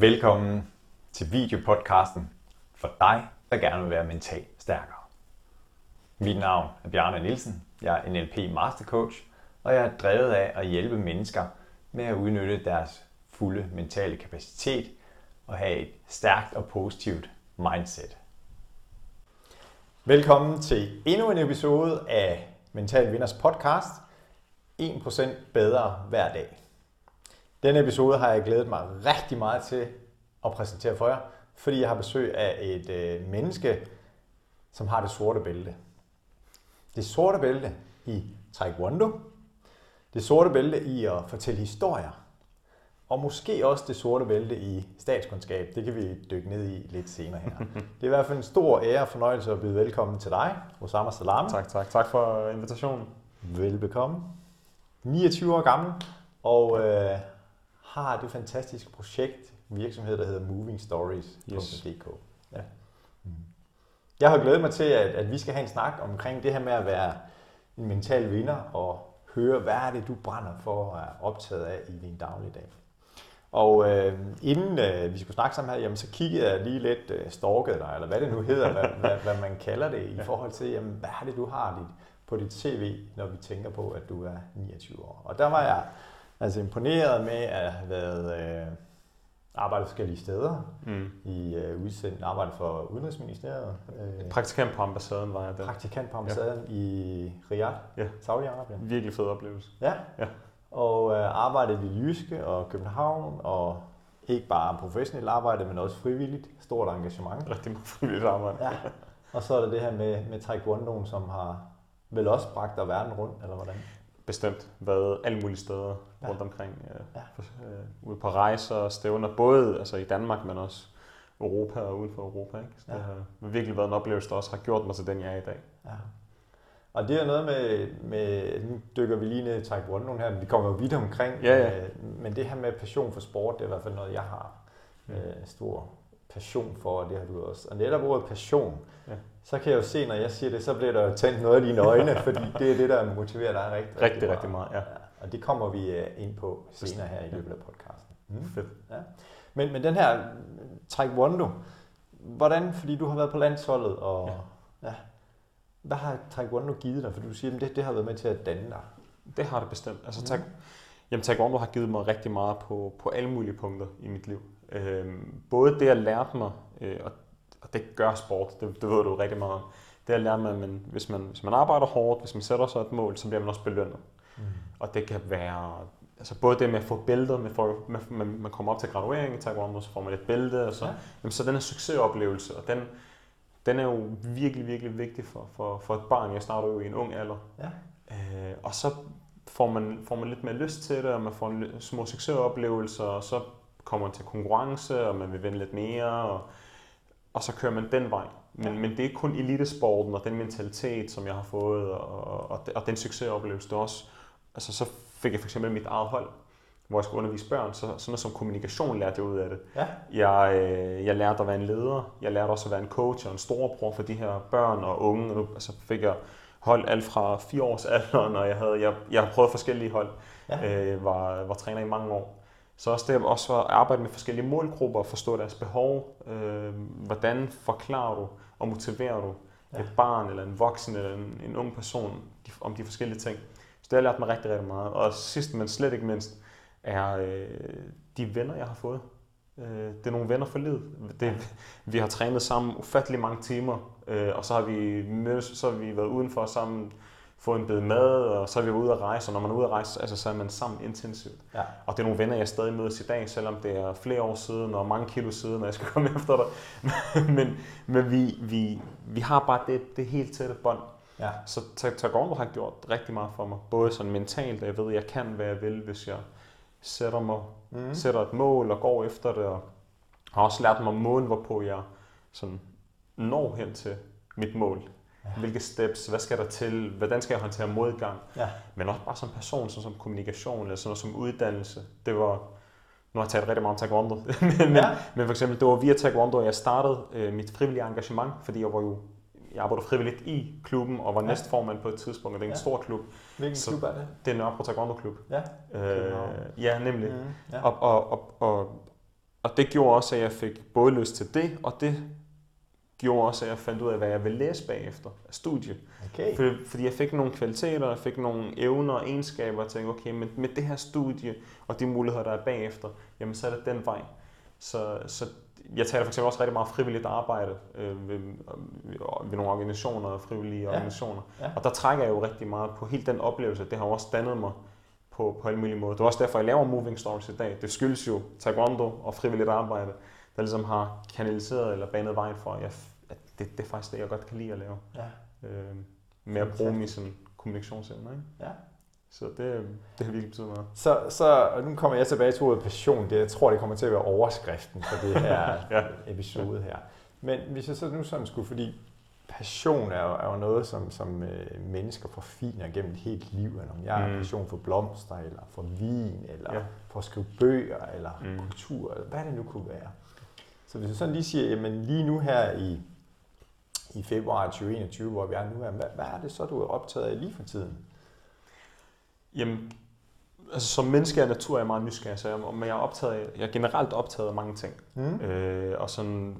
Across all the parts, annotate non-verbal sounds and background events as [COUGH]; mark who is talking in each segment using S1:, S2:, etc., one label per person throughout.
S1: Velkommen til videopodcasten for dig, der gerne vil være mentalt stærkere. Mit navn er Bjarne Nielsen. Jeg er NLP Mastercoach, og jeg er drevet af at hjælpe mennesker med at udnytte deres fulde mentale kapacitet og have et stærkt og positivt mindset. Velkommen til endnu en episode af Mental Vinders podcast. 1% bedre hver dag. Denne episode har jeg glædet mig rigtig meget til at præsentere for jer, fordi jeg har besøg af et øh, menneske, som har det sorte bælte. Det sorte bælte i Taekwondo, det sorte bælte i at fortælle historier, og måske også det sorte bælte i statskundskab. Det kan vi dykke ned i lidt senere her. [LAUGHS] Det er i hvert fald en stor ære og fornøjelse at byde velkommen til dig, Osama Salam.
S2: Tak, tak. Tak for invitationen.
S1: Velbekomme. 29 år gammel, og øh, har det fantastiske projekt, virksomhed, der hedder Moving Stories.dk. Yes. Ja. Mm. Jeg har glædet mig til, at, at vi skal have en snak omkring det her med at være en mental vinder og høre, hvad er det, du brænder for og er optaget af i din dagligdag. Og øh, inden øh, vi skulle snakke sammen her, jamen, så kiggede jeg lige lidt øh, stalket dig, eller hvad det nu hedder, hvad, hvad, hvad man kalder det, i forhold til, jamen, hvad er det, du har dit, på dit CV, når vi tænker på, at du er 29 år. Og der var jeg altså imponeret med at have været øh, arbejdet forskellige steder. Mm. I øh, udsendt arbejde for Udenrigsministeriet.
S2: Øh, praktikant på ambassaden var jeg der.
S1: Praktikant på ambassaden ja. i Riyadh, ja. Saudi-Arabien.
S2: Virkelig fed oplevelse.
S1: Ja. ja. Og øh, arbejdet i Jyske og København, og ikke bare professionelt arbejde, men også frivilligt. Stort engagement.
S2: Rigtig meget frivilligt arbejde.
S1: Ja. Og så er der det her med, med Taekwondo, som har vel også bragt dig verden rundt, eller hvordan?
S2: Bestemt været alle mulige steder ja. rundt omkring. Øh, ja. øh, ude på rejser og stævner, både altså i Danmark, men også Europa og uden for Europa. Ikke? Så ja. det har virkelig været en oplevelse, der også har gjort mig til den, jeg er i dag. Ja.
S1: Og det er noget med, med, nu dykker vi lige ned i Taekwondo her, vi kommer jo vidt omkring,
S2: ja, ja.
S1: Øh, men det her med passion for sport, det er i hvert fald noget, jeg har mm. øh, stor passion for, og det har du også. Og netop ordet passion, ja så kan jeg jo se, når jeg siger det, så bliver der tændt noget af dine øjne, [LAUGHS] fordi det er det, der motiverer dig rigtig,
S2: rigtig, rigtig, rigtig meget. Ja. ja.
S1: Og det kommer vi øh, ind på senere her i løbet af podcasten.
S2: Mm. Fedt. Ja.
S1: Men, men den her Taekwondo, hvordan, fordi du har været på landsholdet, og ja. Ja, hvad har Taekwondo givet dig? For du siger, at det, det har været med til at danne dig.
S2: Det har det bestemt. Altså, mm. jamen, Taekwondo har givet mig rigtig meget på, på alle mulige punkter i mit liv. Øhm, både det, jeg lærte mig, øh, og og det gør sport, det, det ved du rigtig meget om. Det er at lære, at man, hvis, man, hvis man arbejder hårdt, hvis man sætter sig et mål, så bliver man også belønnet. Mm. Og det kan være altså både det med at få bæltet, med, for, med, med, man kommer op til graduering i Taekwondo, så får man et bælte, og så, ja. jamen, så den er succesoplevelse, og den, den er jo virkelig, virkelig vigtig for, for, for et barn. Jeg starter jo i en ung alder. Ja. Øh, og så får man, får man lidt mere lyst til det, og man får små succesoplevelser, og så kommer man til konkurrence, og man vil vinde lidt mere, og og så kører man den vej. Men, ja. men det er kun elitesporten og den mentalitet, som jeg har fået, og, og, og den succesoplevelse, det også. Altså, så fik jeg for eksempel mit eget hold, hvor jeg skulle undervise børn, så sådan noget som kommunikation lærte jeg ud af det. Ja. Jeg, øh, jeg lærte at være en leder, jeg lærte også at være en coach og en storebror for de her børn og unge. Og nu altså, fik jeg hold alt fra fire års alderen, og jeg, havde, jeg, jeg har prøvet forskellige hold. Ja. Øh, var, var træner i mange år. Så også det også at arbejde med forskellige målgrupper, forstå deres behov. Øh, hvordan forklarer du og motiverer du ja. et barn eller en voksen eller en, en ung person de, om de forskellige ting. Så det har lært mig rigtig, rigtig meget. Og sidst, men slet ikke mindst, er øh, de venner, jeg har fået. Øh, det er nogle venner for livet. Det, vi har trænet sammen ufattelig mange timer, øh, og så har vi mødtes, så har vi været udenfor sammen få en bed mad, og så er vi ude at rejse, og når man er ude at rejse, altså, så er man sammen intensivt. Ja. Og det er nogle venner, jeg stadig mødes i dag, selvom det er flere år siden og mange kilo siden, og jeg skal [LAUGHS] komme efter dig. [LAUGHS] men men vi, vi, vi har bare det, det helt tætte bånd. Ja. Så Taekwondo har gjort rigtig meget for mig, både sådan mentalt, at jeg ved, at jeg kan, hvad jeg vil, hvis jeg sætter, mig, mm. sætter et mål og går efter det, og har også lært mig måden, hvorpå jeg sådan når hen til mit mål. Hvilke steps, hvad skal der til, hvordan skal jeg håndtere modgang? Ja. Men også bare som person, som, som kommunikation eller sådan noget som uddannelse. Det var, nu har jeg talt rigtig meget om taekwondo, [LAUGHS] men, ja. men for eksempel, det var via taekwondo, jeg startede øh, mit frivillige engagement, fordi jeg var jo jeg arbejdede frivilligt i klubben og var ja. næstformand på et tidspunkt, og det er en ja. stor klub.
S1: Hvilken så klub er det?
S2: Det er Nørrebro Taekwondo Klub.
S1: Ja,
S2: øh, ja nemlig. Mm, ja. Og, og, og, og, og det gjorde også, at jeg fik både lyst til det, og det gjorde også, at jeg fandt ud af, hvad jeg ville læse bagefter af studie.
S1: Okay.
S2: Fordi, fordi jeg fik nogle kvaliteter, jeg fik nogle evner og egenskaber, og tænkte, okay, med, med det her studie og de muligheder, der er bagefter, jamen så er det den vej. Så, så jeg taler for eksempel også rigtig meget frivilligt arbejde øh, ved, ved nogle organisationer og frivillige ja. organisationer. Ja. Og der trækker jeg jo rigtig meget på hele den oplevelse. Det har også dannet mig på, på alle mulige måder. Det er også derfor, jeg laver Moving Stories i dag. Det skyldes jo taekwondo og frivilligt arbejde, der ligesom har kanaliseret eller banet vejen for, at, jeg, at det, det er faktisk det, jeg godt kan lide at lave. Ja. Øh, med at bruge min sådan, kommunikationsevne. Ikke? Ja. Så det, det har virkelig betydet meget.
S1: Så, så nu kommer jeg tilbage til ordet passion. Det, jeg tror, det kommer til at være overskriften for det her [LAUGHS] ja. [LAUGHS] episode her. Men hvis jeg så nu sådan skulle, fordi passion er jo, er jo noget, som, som øh, mennesker forfiner gennem et helt liv. Jeg har mm. passion for blomster, eller for vin, eller ja. for at skrive bøger, eller mm. kultur, eller hvad det nu kunne være. Så hvis jeg sådan lige siger, jamen lige nu her i, i februar 2021, hvor vi er nu, hvad, hvad er det så, du er optaget af lige for tiden?
S2: Jamen, altså som menneske af natur er jeg meget nysgerrig, så jeg, men jeg er, optaget, jeg er generelt optaget af mange ting. Mm. Øh, og sådan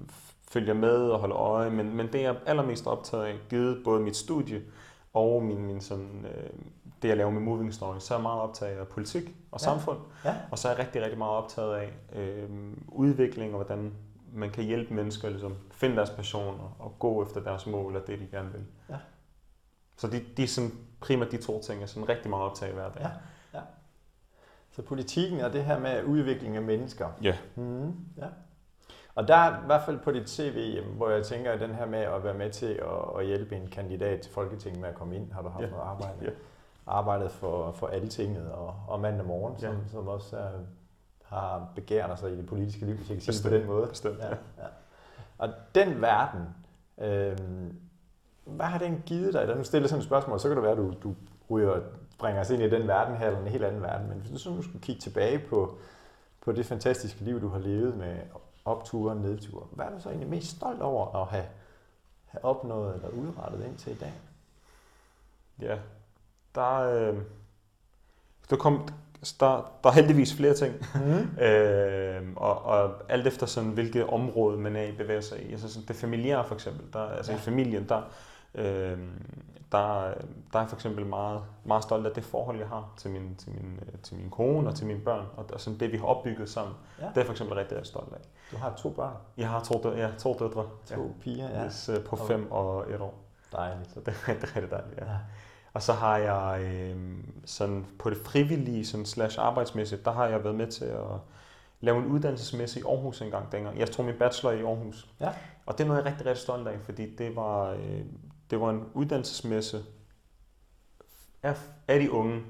S2: følger med og holder øje, men, men det jeg er allermest optaget af, givet både mit studie og min, min sådan, øh, det jeg laver med Moving Stories, så er jeg meget optaget af politik og ja. samfund, ja. og så er jeg rigtig, rigtig meget optaget af øh, udvikling og hvordan man kan hjælpe mennesker ligesom finde deres passioner og gå efter deres mål og det, de gerne vil. Ja. Så de, de er sådan, primært de to ting, jeg sådan rigtig meget optaget hver dag. Ja. Ja.
S1: Så politikken og det her med udvikling af mennesker. Ja. Mm, ja. Og der er i hvert fald på dit CV, hvor jeg tænker, at den her med at være med til at, at hjælpe en kandidat til Folketinget med at komme ind, har du haft ja. noget arbejde. Ja. Arbejdet for, for Altinget og, og mandag morgen, ja. som, som også er, har begært sig i det politiske liv, hvis jeg kan sige det på den måde.
S2: Bestemt, ja. Ja.
S1: Og den verden, øh, hvad har den givet dig? Da du stiller sådan et spørgsmål, så kan det være, at du, du ryger, bringer os ind i den verden her, eller en helt anden verden. Men hvis du så nu skulle kigge tilbage på, på det fantastiske liv, du har levet med opture og nedture, hvad er du så egentlig mest stolt over at have, have opnået eller udrettet indtil i dag?
S2: Ja, der, øh, der, kom, der, der er heldigvis flere ting. Mm. øh, og, og alt efter sådan, hvilket område man er i bevæger sig i. Altså sådan det familiære for eksempel, der, altså ja. i familien, der, øh, der, der er for eksempel meget, meget stolt af det forhold, jeg har til min, til min, til min kone og til mine børn, og, og sådan det, vi har opbygget sammen. Ja. Det er for eksempel rigtig, rigtig stolt af.
S1: Du har to børn?
S2: Jeg har to, ja, to døtre.
S1: To ja. piger, ja.
S2: Hvis, uh, på fem og et år.
S1: Dejligt.
S2: Så det er rigtig, rigtig dejligt, ja. ja. Og så har jeg øh, sådan på det frivillige sådan slash arbejdsmæssigt, der har jeg været med til at lave en uddannelsesmæssig i Aarhus engang dengang. Jeg tog min bachelor i Aarhus. Ja. Og det er noget, jeg er rigtig, rigtig stolt af, fordi det var, øh, det var en uddannelsesmesse af, af de unge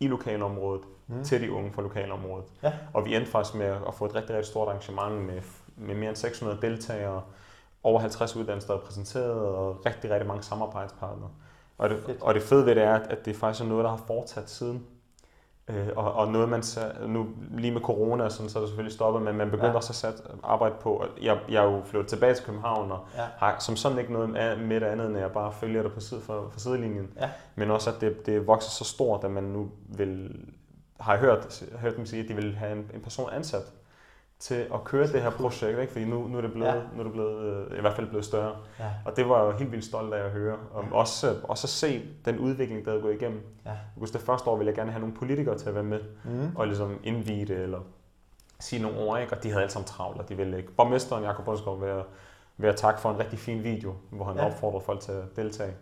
S2: i lokalområdet mm. til de unge fra lokalområdet. Ja. Og vi endte faktisk med at få et rigtig, rigtig stort arrangement med, med mere end 600 deltagere, over 50 uddannelser præsenteret og rigtig, rigtig mange samarbejdspartnere. Og det, og det fede ved det er, at det faktisk er noget, der har fortsat siden. Øh, og, og noget man nu lige med corona sådan, så er det selvfølgelig stoppet, men man begynder ja. også at arbejde på, jeg, jeg er jo flyttet tilbage til København, og ja. har som sådan ikke noget med det andet, end jeg bare følger det på side, for, for sidelinjen. Ja. Men også at det, det vokser så stort, at man nu vil, har hørt, hørt dem sige, at de vil have en, en person ansat til at køre det her projekt, ikke? fordi nu, nu er det blevet, ja. nu er det blevet øh, i hvert fald blevet større. Ja. Og det var jeg helt vildt stolt af at høre. Og ja. også, også at se den udvikling, der er gået igennem. Ja. Jeg det første år ville jeg gerne have nogle politikere til at være med, mm. og ligesom indvide det, eller sige nogle ord, ikke? og de havde alle sammen travlt, og de ville ikke. Borgmesteren Jakob Bundsgaard vil jeg, vil jeg takke for en rigtig fin video, hvor han ja. opfordrer folk til at deltage.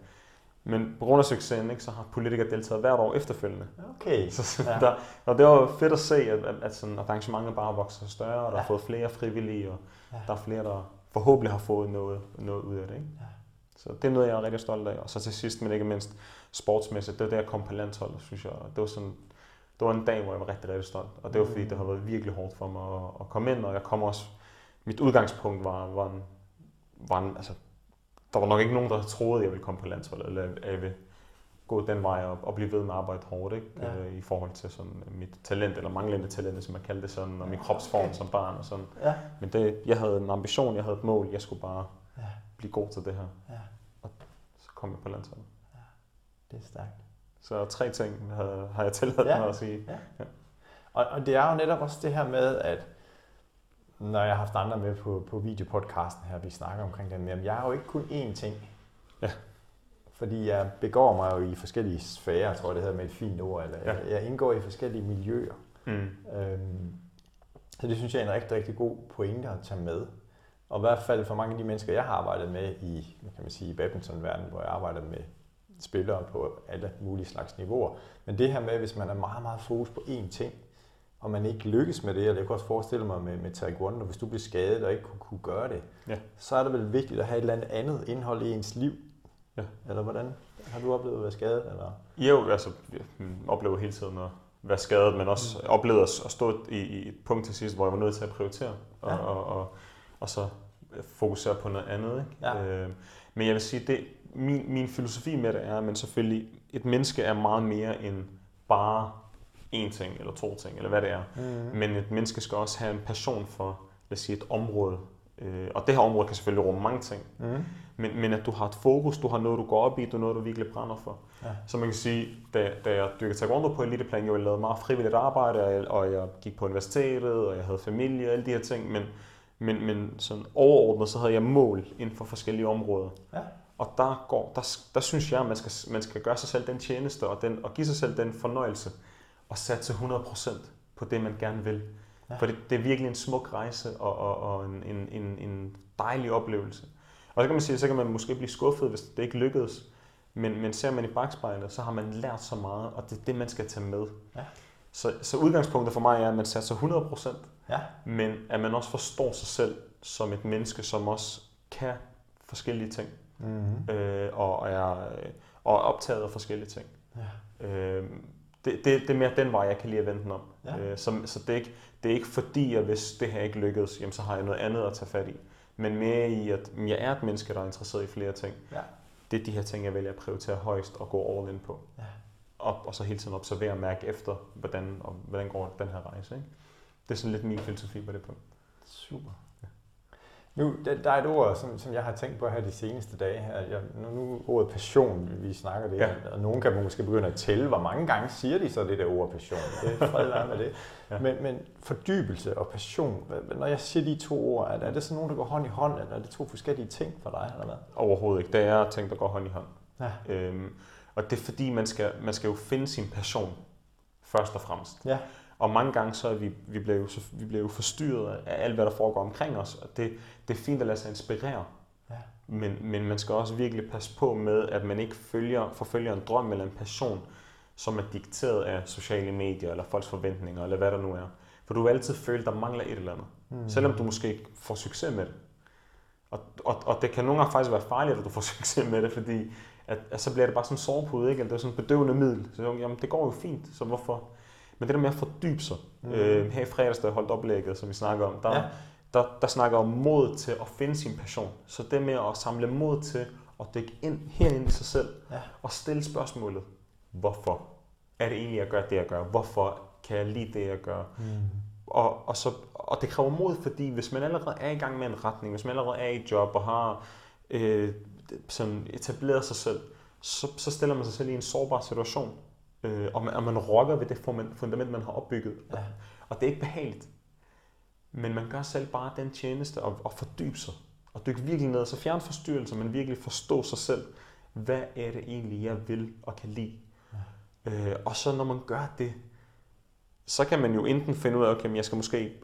S2: Men på grund af succesen, ikke, så har politikere deltaget hvert år efterfølgende.
S1: Okay. [LAUGHS]
S2: Så, ja. der, og det var fedt at se, at, at, at, sådan, arrangementet bare vokser større, og der ja. har fået flere frivillige, og ja. der er flere, der forhåbentlig har fået noget, noget ud af det. Ikke? Ja. Så det er noget, jeg er rigtig stolt af. Og så til sidst, men ikke mindst sportsmæssigt, det var der, jeg kom på landsholdet, synes jeg. Det var, sådan, det var en dag, hvor jeg var rigtig, rigtig stolt. Og det var fordi, det har været virkelig hårdt for mig at, at komme ind, og jeg kom også... Mit udgangspunkt var, var, en, var en, altså, der var nok ikke nogen, der troede, jeg ville komme på landsholdet, eller at jeg ville gå den vej og, og blive ved med at arbejde hårdt, ikke? Ja. Øh, i forhold til sådan mit talent, eller manglende talent, som man kalder det sådan, og min kropsform okay. som barn og sådan. Ja. Men det, jeg havde en ambition, jeg havde et mål, jeg skulle bare ja. blive god til det her. Ja. Og så kom jeg på landsholdet. Ja.
S1: Det er stærkt.
S2: Så tre ting har, har jeg tilladt ja. mig at sige. Ja. Ja.
S1: Og, og det er jo netop også det her med, at når jeg har haft andre med på, på videopodcasten her, vi snakker omkring det, men jeg er jo ikke kun én ting.
S2: Ja.
S1: Fordi jeg begår mig jo i forskellige sfærer, tror jeg det hedder med et fint ord, eller
S2: Ja.
S1: ja. jeg indgår i forskellige miljøer.
S2: Mm.
S1: Øhm, så det synes jeg er en rigtig, rigtig god pointe at tage med. Og i hvert fald for mange af de mennesker, jeg har arbejdet med i, kan man sige, i badmintonverdenen, hvor jeg arbejder med spillere på alle mulige slags niveauer. Men det her med, hvis man er meget, meget fokus på én ting, og man ikke lykkes med det, og jeg kan også forestille mig med, med taekwondo, hvis du bliver skadet og ikke kunne, kunne gøre det,
S2: Ja.
S1: så er det vel vigtigt at have et eller andet indhold i ens liv.
S2: Ja.
S1: Eller hvordan? Har du oplevet at være skadet? Eller?
S2: Jo, altså, jeg oplever hele tiden at være skadet, men også mm. oplevet at stå i, i et punkt til sidst, hvor jeg var nødt til at prioritere, og,
S1: Ja.
S2: og, og, og så fokusere på noget andet. Ikke?
S1: Ja.
S2: Øh, men jeg vil sige, det, min, min filosofi med det er, at man selvfølgelig, et menneske er meget mere end bare én ting, eller to ting, eller hvad det er.
S1: Mm.
S2: Men et menneske skal også have en passion for, lad os sige, et område. Øh, og det her område kan selvfølgelig rumme mange ting.
S1: Mm.
S2: Men, men at du har et fokus, du har noget, du går op i, du har noget, du virkelig brænder for.
S1: Ja.
S2: Så man kan sige, da, da jeg dyrkede taekwondo på eliteplan, jo, jeg lavede meget frivilligt arbejde, og jeg, og jeg gik på universitetet, og jeg havde familie og alle de her ting, men, men, men sådan overordnet, så havde jeg mål inden for forskellige områder.
S1: Ja.
S2: Og der, går, der, der synes jeg, at man skal, man skal gøre sig selv den tjeneste, og, den, og give sig selv den fornøjelse, og satse 100% på det, man gerne vil.
S1: Ja.
S2: For det, det er virkelig en smuk rejse, og, og, og en, en, en, en dejlig oplevelse. Og så kan man sige, så kan man måske blive skuffet, hvis det ikke lykkedes. Men, men ser man i bagspejlet, så har man lært så meget, og det er det, man skal tage med.
S1: Ja.
S2: Så, så udgangspunktet for mig er, at man satser 100%,
S1: Ja.
S2: men at man også forstår sig selv som et menneske, som også kan forskellige ting,
S1: Mm.
S2: øh, og, er, øh, og er optaget af forskellige ting.
S1: Ja.
S2: Øh, det, det, det er mere den vej, jeg kan lide at vende den om.
S1: Ja.
S2: Øh, så så det, er ikke, det er ikke fordi, at hvis det her ikke lykkedes, jamen, så har jeg noget andet at tage fat i. Men mere i, at jeg er et menneske, der er interesseret i flere ting.
S1: Ja.
S2: Det er de her ting, jeg vælger at prioritere højst og gå all in på.
S1: Ja.
S2: Og, og så hele tiden observere og mærke efter, hvordan, og, hvordan går den her rejse. Ikke? Det er sådan lidt min filosofi på det punkt.
S1: Super. Nu, der, der er et ord, som, som jeg har tænkt på her de seneste dage. Jeg, nu, nu ordet passion, vi, snakker det,
S2: Ja.
S1: og nogen kan måske begynde at tælle, hvor mange gange siger de så det der ord passion. Det er fred med det. [LAUGHS]
S2: Ja.
S1: men, men fordybelse og passion, når jeg siger de to ord, er, er det sådan nogen, der går hånd i hånd, eller er det to forskellige ting for dig, eller hvad?
S2: Overhovedet ikke. Det er ting, der går hånd i hånd.
S1: Ja.
S2: Øhm, og det er fordi, man skal, man skal jo finde sin passion først og fremmest.
S1: Ja.
S2: Og mange gange så er vi, vi bliver jo, så, vi jo forstyrret af alt, hvad der foregår omkring os. Og det, det er fint at lade sig inspirere.
S1: Ja.
S2: Men, men man skal også virkelig passe på med, at man ikke følger, forfølger en drøm eller en passion, som er dikteret af sociale medier eller folks forventninger, eller hvad der nu er. For du vil altid føle, at der mangler et eller andet.
S1: Mm.
S2: Selvom du måske ikke får succes med det. Og, og, og det kan nogle gange faktisk være farligt, at du får [LAUGHS] succes med det, fordi at, at så bliver det bare sådan en sovepude, ikke? Eller det er sådan et bedøvende middel. Så jamen, det går jo fint, så hvorfor? Men det der med at fordybe sig.
S1: Mm.
S2: Øh, her i fredags, da jeg holdt oplægget, som vi snakker om, der,
S1: Ja.
S2: der, der snakker om mod til at finde sin passion. Så det med at samle mod til at dykke ind herinde i sig selv,
S1: Ja.
S2: og stille spørgsmålet, hvorfor er det egentlig, jeg gør det, jeg gør? Hvorfor kan jeg lide det, jeg gør?
S1: Mm.
S2: Og, og, så, og det kræver mod, fordi hvis man allerede er i gang med en retning, hvis man allerede er i et job og har øh, sådan etableret sig selv, så, så stiller man sig selv i en sårbar situation. Øh, og, man, og man rokker ved det funda- fundament, man har opbygget.
S1: Ja.
S2: Og det er ikke behageligt. Men man gør selv bare den tjeneste og, og fordybe sig. Og dykke virkelig ned, så fjern forstyrrelser, men virkelig forstå sig selv. Hvad er det egentlig, jeg vil og kan lide? Øh, og så når man gør det, så kan man jo enten finde ud af, okay, jeg skal måske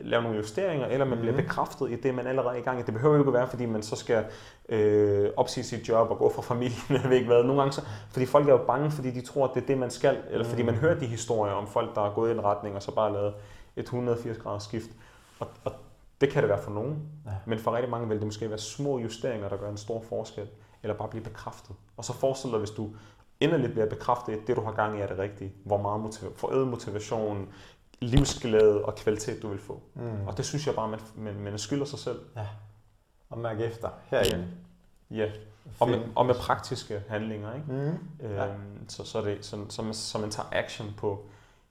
S2: lave nogle justeringer, eller man bliver
S1: Mhm.
S2: bekræftet i det, man allerede er i gang i. Det behøver jo ikke at være, fordi man så skal øh, opsige sit job og gå fra familien, [LAUGHS] jeg ved ikke hvad. Nogle gange så, fordi folk er jo bange, fordi de tror, at det er det, man skal, eller fordi man
S1: Mhm.
S2: hører de historier om folk, der er gået i en retning, og så bare lavet et 180 graders skift. Og, og det kan det være for nogen,
S1: Ja.
S2: men for rigtig mange vil det måske være små justeringer, der gør en stor forskel, eller bare blive bekræftet. Og så forestil dig, hvis du inderligt bliver bekræftet, at det du har gang i er det rigtige, hvor meget motiv- forøget motivation, livsglæde og kvalitet du vil få.
S1: Mm.
S2: Og det synes jeg bare, man, man, man skylder sig selv.
S1: Og mærke efter herinde.
S2: Ja, og med, og med praktiske handlinger, ikke?
S1: Mm. Ja.
S2: Øhm, så, så, er det, så, så, man, så man tager action på,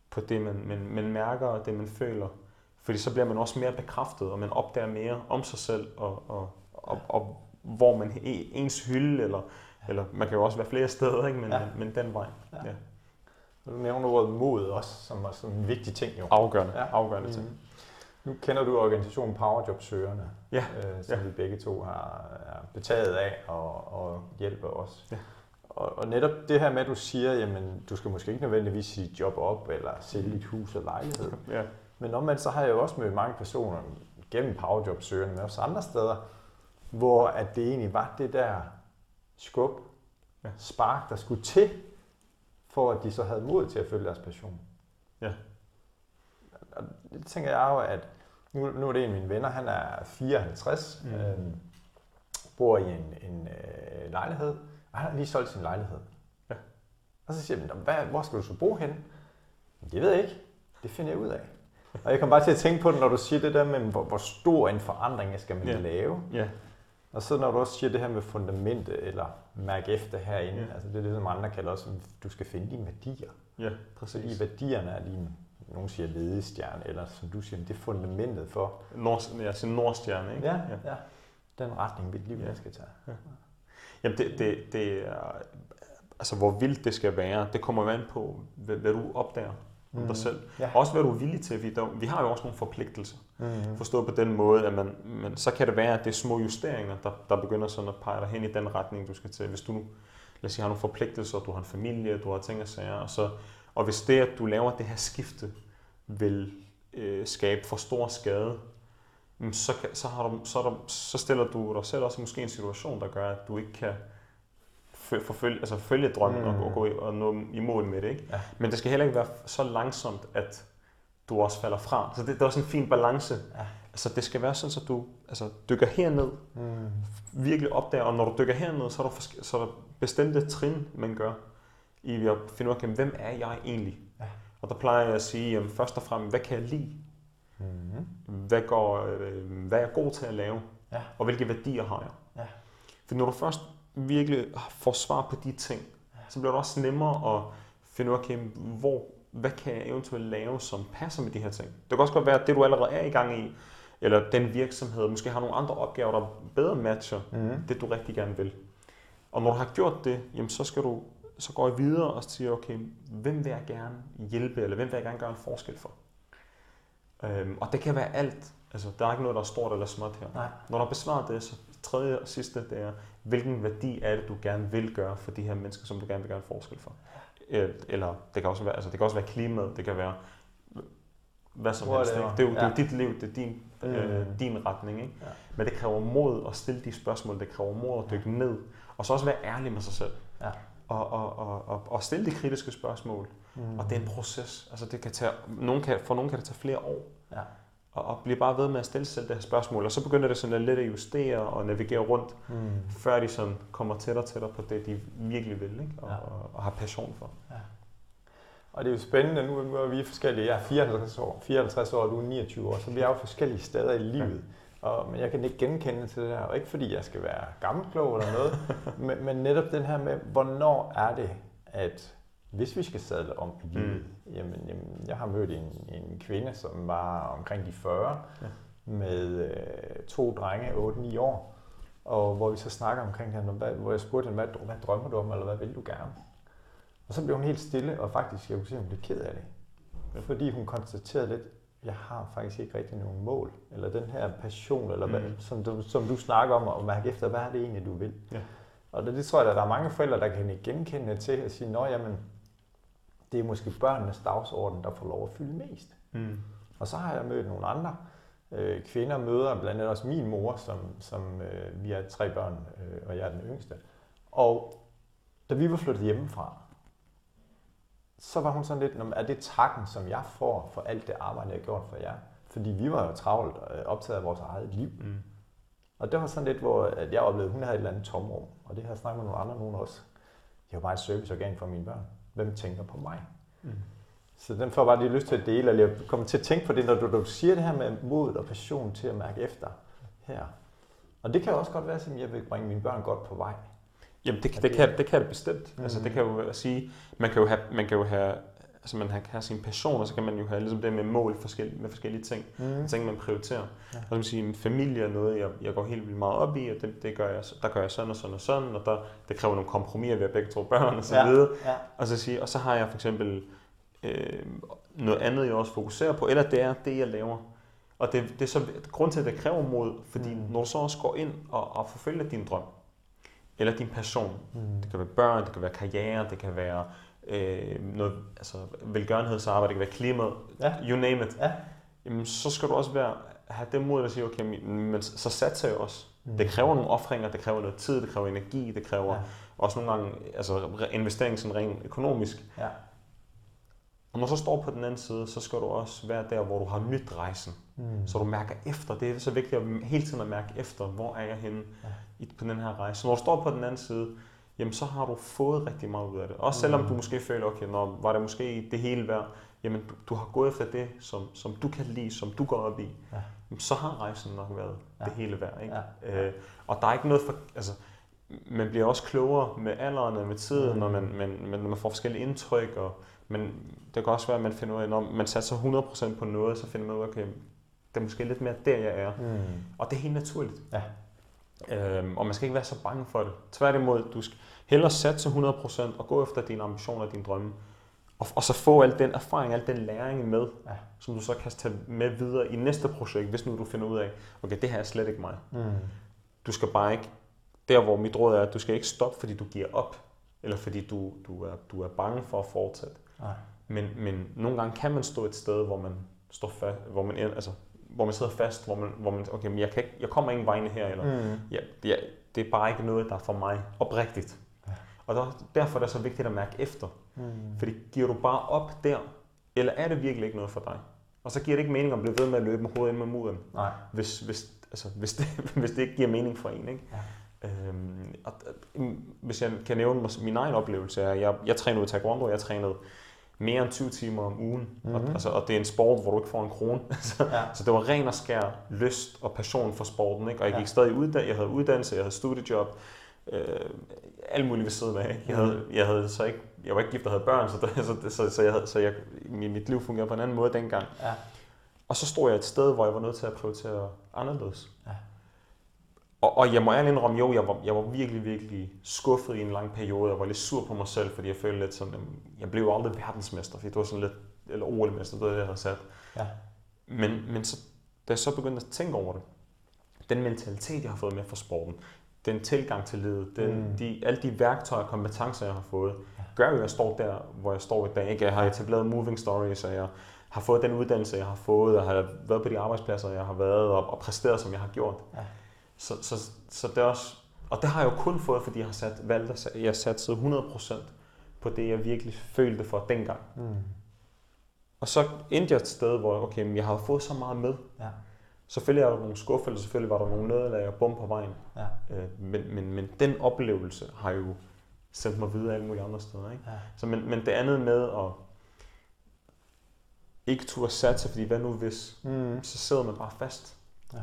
S2: på det, man, man, man mærker og det, man føler. Fordi så bliver man også mere bekræftet, og man opdager mere om sig selv, og, og, og, og hvor man i ens hylde, eller, eller man kan jo også være flere steder, ikke? Men,
S1: Ja.
S2: ja. men, men den vej.
S1: Ja.
S2: Ja.
S1: Du nævner ordet mod også, som er sådan en vigtig ting jo.
S2: Afgørende,
S1: Ja.
S2: afgørende ting.
S1: Mhm. Nu kender du organisationen Powerjob-søgerne,
S2: Ja,
S1: øh, som
S2: ja.
S1: vi begge to har er betaget af og, og hjælper os.
S2: Ja.
S1: Og, og netop det her med, at du siger, jamen du skal måske ikke nødvendigvis sige job op eller sælge dit hus og lejlighed. [LAUGHS]
S2: ja,
S1: Men omvendt så har jeg jo også mødt mange personer gennem Powerjob-søgerne, men også andre steder, hvor at det egentlig var det der skub,
S2: Ja.
S1: spark, der skulle til, for at de så havde mod til at følge deres passion.
S2: Ja.
S1: Og det tænker jeg jo, at nu, nu er det en af mine venner, han er 54,
S2: Mm.
S1: øhm, bor i en, en øh, lejlighed, og han har lige solgt sin lejlighed.
S2: Ja.
S1: Og så siger jeg, "Nå, hvad, hvor skal du så bo henne? Det ved jeg ikke. Det finder jeg ud af. Og jeg kom bare til at tænke på det, når du siger det der med, hvor, hvor stor en forandring skal man
S2: Ja.
S1: lave.
S2: ja,
S1: Og så når du også siger det her med fundamentet, eller mærke efter herinde,
S2: Ja.
S1: altså det er det, som andre kalder også, du skal finde dine værdier.
S2: ja,
S1: Fordi
S2: præcis.
S1: værdierne er din, nogen siger ledestjerne, eller som du siger, det er fundamentet for,
S2: Nord, ja, sin nordstjerne, ikke?
S1: ja, ja. den retning, mit liv
S2: Ja.
S1: ja. skal tage.
S2: Jamen det, det, det er, altså hvor vildt det skal være, det kommer an på, hvad, hvad du opdager om dig selv.
S1: Ja.
S2: Også hvad du er villig til, fordi der, vi har jo også nogle forpligtelser.
S1: Mm-hmm.
S2: Forstået på den måde, at man, man, så kan det være, at det er små justeringer, der, der begynder sådan at pege dig hen i den retning, du skal til. Hvis du nu, lad os sige, har nogle forpligtelser, du har en familie, du har ting og sager, og, så, og hvis det, at du laver det her skifte, vil øh, skabe for stor skade, så, kan, så, har du, så, er der, så stiller du dig selv også måske en situation, der gør, at du ikke kan fø- forfølge, altså følge drømmen mm. og, og gå i, og nå i mål med det. Ikke?
S1: Ja.
S2: Men det skal heller ikke være så langsomt, at du også falder fra. Så det, det er også en fin balance.
S1: Ja.
S2: Altså det skal være sådan, så du altså, dykker herned,
S1: Mm.
S2: virkelig opdager, og når du dykker herned, så er der, så er der bestemte trin, man gør, i at finde ud af, hvem er jeg egentlig?
S1: Ja.
S2: Og der plejer jeg at sige, jamen, først og fremmest, hvad kan jeg lide?
S1: Mm.
S2: Hvad, går, øh, hvad er jeg god til at lave?
S1: Ja.
S2: Og hvilke værdier har jeg?
S1: Ja.
S2: For når du først virkelig får svar på de ting, så bliver det også nemmere at finde ud af, okay, hvor, hvad kan jeg eventuelt lave, som passer med de her ting. Det kan også godt være, at det du allerede er i gang i, eller den virksomhed, måske har nogle andre opgaver, der bedre matcher
S1: Mm.
S2: det, du rigtig gerne vil. Og når du har gjort det, jamen så skal du så går jeg videre og siger, okay, hvem vil jeg gerne hjælpe, eller hvem vil jeg gerne gøre en forskel for? Øhm, og det kan være alt. Altså, der er ikke noget, der er stort eller småt her.
S1: Nej.
S2: Når du har besvaret det, så tredje og sidste, det er, hvilken værdi er det, du gerne vil gøre for de her mennesker, som du gerne vil gøre en forskel for? Øh, Eller det kan også være, altså, det kan også være klimaet, det kan være hvad som helst. Ikke? Det, er jo, det er jo dit liv, det er din, øh,
S1: Mm.
S2: din retning. Ikke?
S1: Ja.
S2: Men det kræver mod at stille de spørgsmål, det kræver mod at dykke ned, og så også være ærlig med sig selv.
S1: Ja.
S2: Og, og, og, og, og stille de kritiske spørgsmål.
S1: Mm.
S2: Og det er en proces. Altså det kan tage, nogen kan, for nogen kan det tage flere år.
S1: Ja.
S2: Og, og blive bare ved med at stille sig selv det her spørgsmål. Og så begynder det sådan lidt at justere og navigere rundt,
S1: Mm.
S2: før de sådan kommer tættere og tættere på det, de virkelig vil, ikke? Og,
S1: Ja.
S2: og, og har passion for.
S1: Og det er jo spændende, nu nu er vi forskellige. Jeg er 54 år, 54 år, og du er 29 år, så vi er jo forskellige steder i livet. Og, men jeg kan ikke genkende til det her, og ikke fordi jeg skal være gammelklog eller noget, [LAUGHS] men, men netop den her med, hvornår er det, at hvis vi skal sadle om i livet, mm. jamen, jamen, jeg har mødt en, en kvinde, som var omkring de 40,
S2: Ja.
S1: med øh, to drenge, 8-9 år, og hvor vi så snakker omkring det her, hvad, hvor jeg spurgte hende, hvad, hvad drømmer du om, eller hvad vil du gerne? Og så blev hun helt stille, og faktisk, jeg kunne se, at hun blev ked af det.
S2: Ja.
S1: Fordi hun konstaterede lidt, jeg har faktisk ikke rigtig nogen mål, eller den her passion, eller hvad,
S2: Mhm.
S1: som, du, som du snakker om, og mærke efter, hvad er det egentlig, du vil?
S2: Ja.
S1: Og det, det tror jeg, at der er mange forældre, der kan genkende til at sige, nå jamen, det er måske børnenes dagsorden, der får lov at fylde mest.
S2: Mm.
S1: Og så har jeg mødt nogle andre øh, kvinder, møder blandt andet også min mor, som, som øh, vi er tre børn, øh, og jeg er den yngste. Og da vi var flyttet hjemmefra, så var hun sådan lidt, "Nå, men er det takken, som jeg får for alt det arbejde, jeg har gjort for jer? Fordi vi var jo travlt øh, optaget af vores eget liv.
S2: Mm.
S1: Og det var sådan lidt, hvor at jeg oplevede, at hun havde et eller andet tomrum. Og det har jeg snakket med nogle andre, nogen også. Jeg var bare et serviceorgan for mine børn. Hvem tænker på mig?
S2: Mm.
S1: Så den får bare lige lyst til at dele, eller jeg kommer til at tænke på det, når du, du siger det her med mod og passion til at mærke efter her. Og det kan jo også godt være, at jeg vil bringe mine børn godt på vej.
S2: Jamen det, det, kan, det kan det bestemt. Mm. Altså det kan jo at sige, man kan jo have, man kan jo have altså man kan have sin passion, og så kan man jo have ligesom det med mål forskellige, med forskellige ting.
S1: Mm.
S2: ting, man prioriterer.
S1: Ja.
S2: Og som sige, min familie er noget, jeg, jeg går helt vildt meget op i, og det, det gør jeg, der gør jeg sådan og sådan og sådan, og der, det kræver nogle kompromiser ved at begge to børn og så
S1: Ja.
S2: videre.
S1: Ja.
S2: Og så, sige, og så har jeg for eksempel øh, noget andet, jeg også fokuserer på, eller det er det, jeg laver. Og det, det er så grund til, at det kræver mod, fordi
S1: mm.
S2: når du så også går ind og, og forfølger din drøm, eller din passion,
S1: Mm.
S2: det kan være børn, det kan være karriere, det kan være øh, noget, altså velgørenhedsarbejde, det kan være klimaet,
S1: Ja.
S2: you name it.
S1: Ja.
S2: Jamen, så skal du også være, have det mod at sige, okay, men- så satser jeg også.
S1: Mm.
S2: Det kræver nogle offringer, det kræver noget tid, det kræver energi, det kræver
S1: Ja.
S2: også nogle gange altså, investering sådan rent økonomisk.
S1: Ja.
S2: Og når så står på den anden side, så skal du også være der, hvor du har nyt rejsen.
S1: Mm.
S2: Så du mærker efter. Det er så vigtigt at hele tiden at mærke efter, hvor er jeg henne
S1: ja.
S2: på den her rejse. Så når du står på den anden side, jamen så har du fået rigtig meget ud af det. Også selvom
S1: Mm.
S2: du måske føler, okay, når var det måske det hele værd, jamen du, du har gået efter det, som, som du kan lide, som du går op i,
S1: Ja.
S2: jamen, så har rejsen nok været
S1: Ja.
S2: det hele værd. Ikke?
S1: Ja.
S2: Øh, og der er ikke noget for, altså, man bliver også klogere med alderen og med tiden,
S1: Mm.
S2: når man, man, man, man får forskellige indtryk, og, men det kan også være, at man finder ud af, når man satser 100% på noget, så finder man ud af, okay, det er måske lidt mere der, jeg er.
S1: Mm.
S2: Og det er helt naturligt.
S1: Ja.
S2: Øhm, og man skal ikke være så bange for det. Tværtimod, du skal hellere satse 100% og gå efter dine ambitioner og dine drømme. Og, og så få al den erfaring, al den læring med,
S1: Ja.
S2: som du så kan tage med videre i næste projekt, hvis nu du finder ud af, okay, det her er slet ikke mig.
S1: Mm.
S2: Du skal bare ikke, der hvor mit råd er, at du skal ikke stoppe, fordi du giver op, eller fordi du, du, er, du er bange for at fortsætte.
S1: Nej.
S2: Men, men nogle gange kan man stå et sted, hvor man står fast, hvor man, altså, hvor man sidder fast, hvor man, hvor man okay, men jeg, kan ikke, jeg kommer ingen vegne her, eller
S1: Mm.
S2: ja, det, er, det er bare ikke noget, der er for mig oprigtigt.
S1: Ja.
S2: Og der, derfor er det så vigtigt at mærke efter.
S1: Mm.
S2: Fordi giver du bare op der, eller er det virkelig ikke noget for dig? Og så giver det ikke mening at blive ved med at løbe med hovedet ind med muren,
S1: Nej.
S2: hvis, hvis, altså, hvis, det, [LAUGHS] hvis det ikke giver mening for en. Ikke?
S1: Ja.
S2: Øhm, og, øh, hvis jeg kan nævne min egen oplevelse, er, jeg, jeg trænede i taekwondo, jeg trænede mere end 20 timer om ugen. Mm-hmm. Og,
S1: Mhm.
S2: altså, og det er en sport, hvor du ikke får en krone. [LAUGHS] så,
S1: Ja.
S2: så det var ren og skær lyst og passion for sporten. Ikke? Og jeg
S1: Ja.
S2: gik stadig ud, jeg havde uddannelse, jeg havde studiejob, øh, alt muligt ved siden af. Jeg, havde, jeg, havde så ikke, jeg var ikke gift og havde børn, så, der, så, så, så, jeg havde, så jeg, mit liv fungerede på en anden måde dengang.
S1: Ja.
S2: Og så stod jeg et sted, hvor jeg var nødt til at prioritere anderledes.
S1: Ja.
S2: Og, og jeg må ærligt indrømme, jo, jeg var, jeg var virkelig, virkelig skuffet i en lang periode. Jeg var lidt sur på mig selv, fordi jeg følte lidt sådan, jeg blev aldrig verdensmester, fordi det var sådan lidt, eller OL-mester, det var det, jeg havde sat.
S1: Ja.
S2: Men, men så, da jeg så begyndte at tænke over det, den mentalitet, jeg har fået med fra sporten, den tilgang til livet, den,
S1: Mm.
S2: de, alle de værktøjer og kompetencer, jeg har fået, gør jo, at jeg står der, hvor jeg står i dag. Ikke? Jeg har etableret Moving Stories, og jeg har fået den uddannelse, jeg har fået, og har været på de arbejdspladser, jeg har været, og, og præsteret, som jeg har gjort.
S1: Ja.
S2: Så, så, så det er også, og det har jeg jo kun fået, fordi jeg har sat, valgt at jeg har sat 100% på det, jeg virkelig følte for dengang.
S1: Mm.
S2: Og så endte jeg et sted, hvor okay, men jeg har fået så meget med.
S1: Ja.
S2: Selvfølgelig er der nogle skuffelser, selvfølgelig var der nogle nederlag og bum på vejen.
S1: Ja.
S2: Øh, men, men, men den oplevelse har jo sendt mig videre alle mulige andre steder. Ikke?
S1: Ja.
S2: Så, men, men det andet med at ikke turde satse, fordi hvad nu hvis,
S1: Mm.
S2: så sidder man bare fast.
S1: Ja.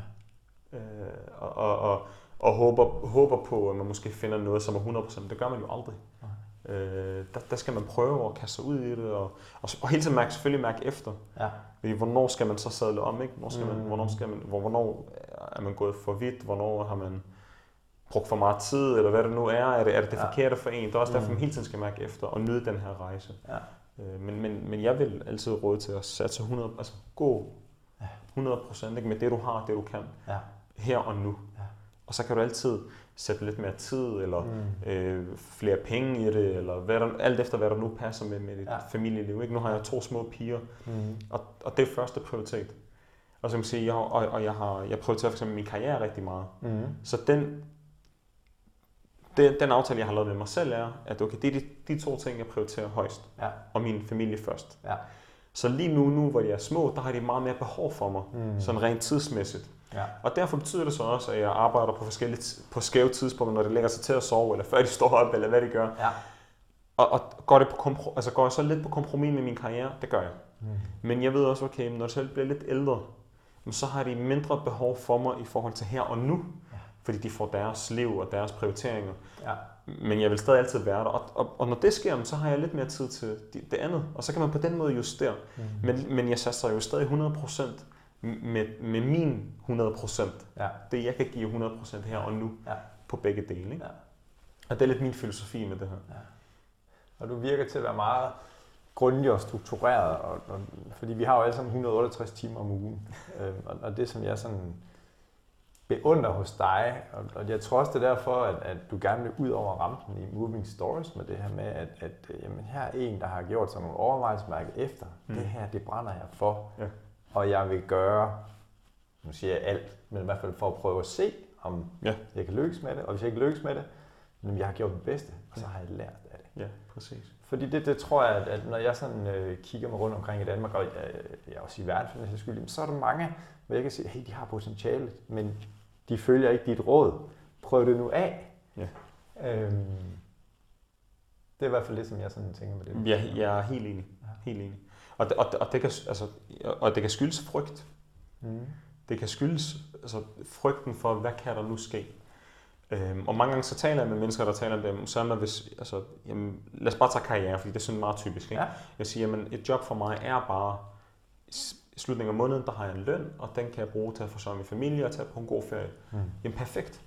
S2: Øh, og, og, og, og håber, håber på, at man måske finder noget, som er 100%, men det gør man jo aldrig. Øh, der, der skal man prøve at kaste sig ud i det, og, og, og hele tiden mærke, selvfølgelig mærke efter.
S1: Ja.
S2: Fordi hvornår skal man så sadle om, ikke? Hvornår, skal man,
S1: Mm.
S2: hvornår, skal man, hvor, hvornår er man gået for vidt? Hvornår har man brugt for meget tid, eller hvad det nu er? Er det er det, det
S1: Ja.
S2: forkerte for en? Det er også derfor,
S1: Mm.
S2: man hele tiden skal mærke efter og nyde den her rejse.
S1: Ja.
S2: Øh, men, men, men jeg vil altid råde til at satse 100, altså gå
S1: Ja.
S2: 100 procent med det, du har, det du kan,
S1: Ja.
S2: Her og nu.
S1: Ja.
S2: Og så kan du altid sætte lidt mere tid, eller
S1: Mm.
S2: øh, flere penge i det, eller hvad der, alt efter hvad der nu passer med, med dit
S1: Ja.
S2: familieliv. Ikke? Nu har jeg to små piger,
S1: Mm.
S2: og, og det er første prioritet. Og så kan man sige, jeg, og, og jeg, har, jeg prioriterer for eksempel min karriere rigtig meget.
S1: Mm.
S2: Så den, den, den aftale, jeg har lavet med mig selv, er, at okay, det er de, de to ting, jeg prioriterer højst.
S1: Ja.
S2: Og min familie først.
S1: Ja.
S2: Så lige nu, nu hvor de er små, der har de meget mere behov for mig.
S1: Mm.
S2: Sådan rent tidsmæssigt.
S1: Ja.
S2: Og derfor betyder det så også, at jeg arbejder på forskellige på skæve tidspunkter, når de lægger sig til at sove, eller før de står op, eller hvad de gør.
S1: Ja.
S2: Og, og går, det på kompro- altså går jeg så lidt på kompromis med min karriere? Det gør jeg.
S1: Mm.
S2: Men jeg ved også, okay, når jeg selv bliver lidt ældre, så har de mindre behov for mig i forhold til her og nu.
S1: Ja.
S2: Fordi de får deres liv og deres prioriteringer.
S1: Ja.
S2: Men jeg vil stadig altid være der. Og, og, og når det sker, så har jeg lidt mere tid til det, det andet. Og så kan man på den måde justere.
S1: Mm.
S2: Men, men jeg satser jo stadig 100% med, med min 100%.
S1: Ja.
S2: Det jeg kan give 100% her og nu
S1: Ja.
S2: på begge dele. Ikke?
S1: Ja.
S2: Og det er lidt min filosofi med det her.
S1: Og du virker til at være meget grundig og struktureret, og, og, fordi vi har jo alle sammen 168 timer om ugen. [LAUGHS] Øh, og, og det, som jeg sådan beundrer hos dig, og, og jeg tror også, det er derfor, at, at du gerne vil ud over rampen i Moving Stories med det her med, at, at jamen, her er en, der har gjort sig nogle overvejelsesmærke efter. Mm. Det her, det brænder jeg for. Ja. Og jeg vil gøre, nu siger jeg alt, men i hvert fald for at prøve at se, om ja. jeg kan lykkes med det. Og hvis jeg ikke lykkes med det, men jeg har gjort det bedste, og så har jeg lært af det.
S2: Ja, præcis.
S1: Fordi det, det tror jeg, at, at når jeg sådan øh, kigger mig rundt omkring i Danmark, og jeg, jeg også i verden for den skyld, så er der mange, hvor jeg kan sige, hey, de har potentiale, men de følger ikke dit råd. Prøv det nu af. Ja. Øhm, det er i hvert fald det, som jeg sådan tænker med det.
S2: Ja, jeg er helt enig. Ja. Helt enig. Og, det, og, og, det kan, altså, og det kan skyldes frygt. Mm. Det kan skyldes altså, frygten for, hvad kan der nu ske? Øhm, og mange gange så taler jeg med mennesker, der taler om det, så er man, hvis, altså, jamen, lad os bare tage karriere, fordi det er sådan meget typisk. Ikke? Ja. Jeg siger, at et job for mig er bare, i slutningen af måneden, der har jeg en løn, og den kan jeg bruge til at forsørge min familie og tage på en god ferie. Mm. Jamen perfekt.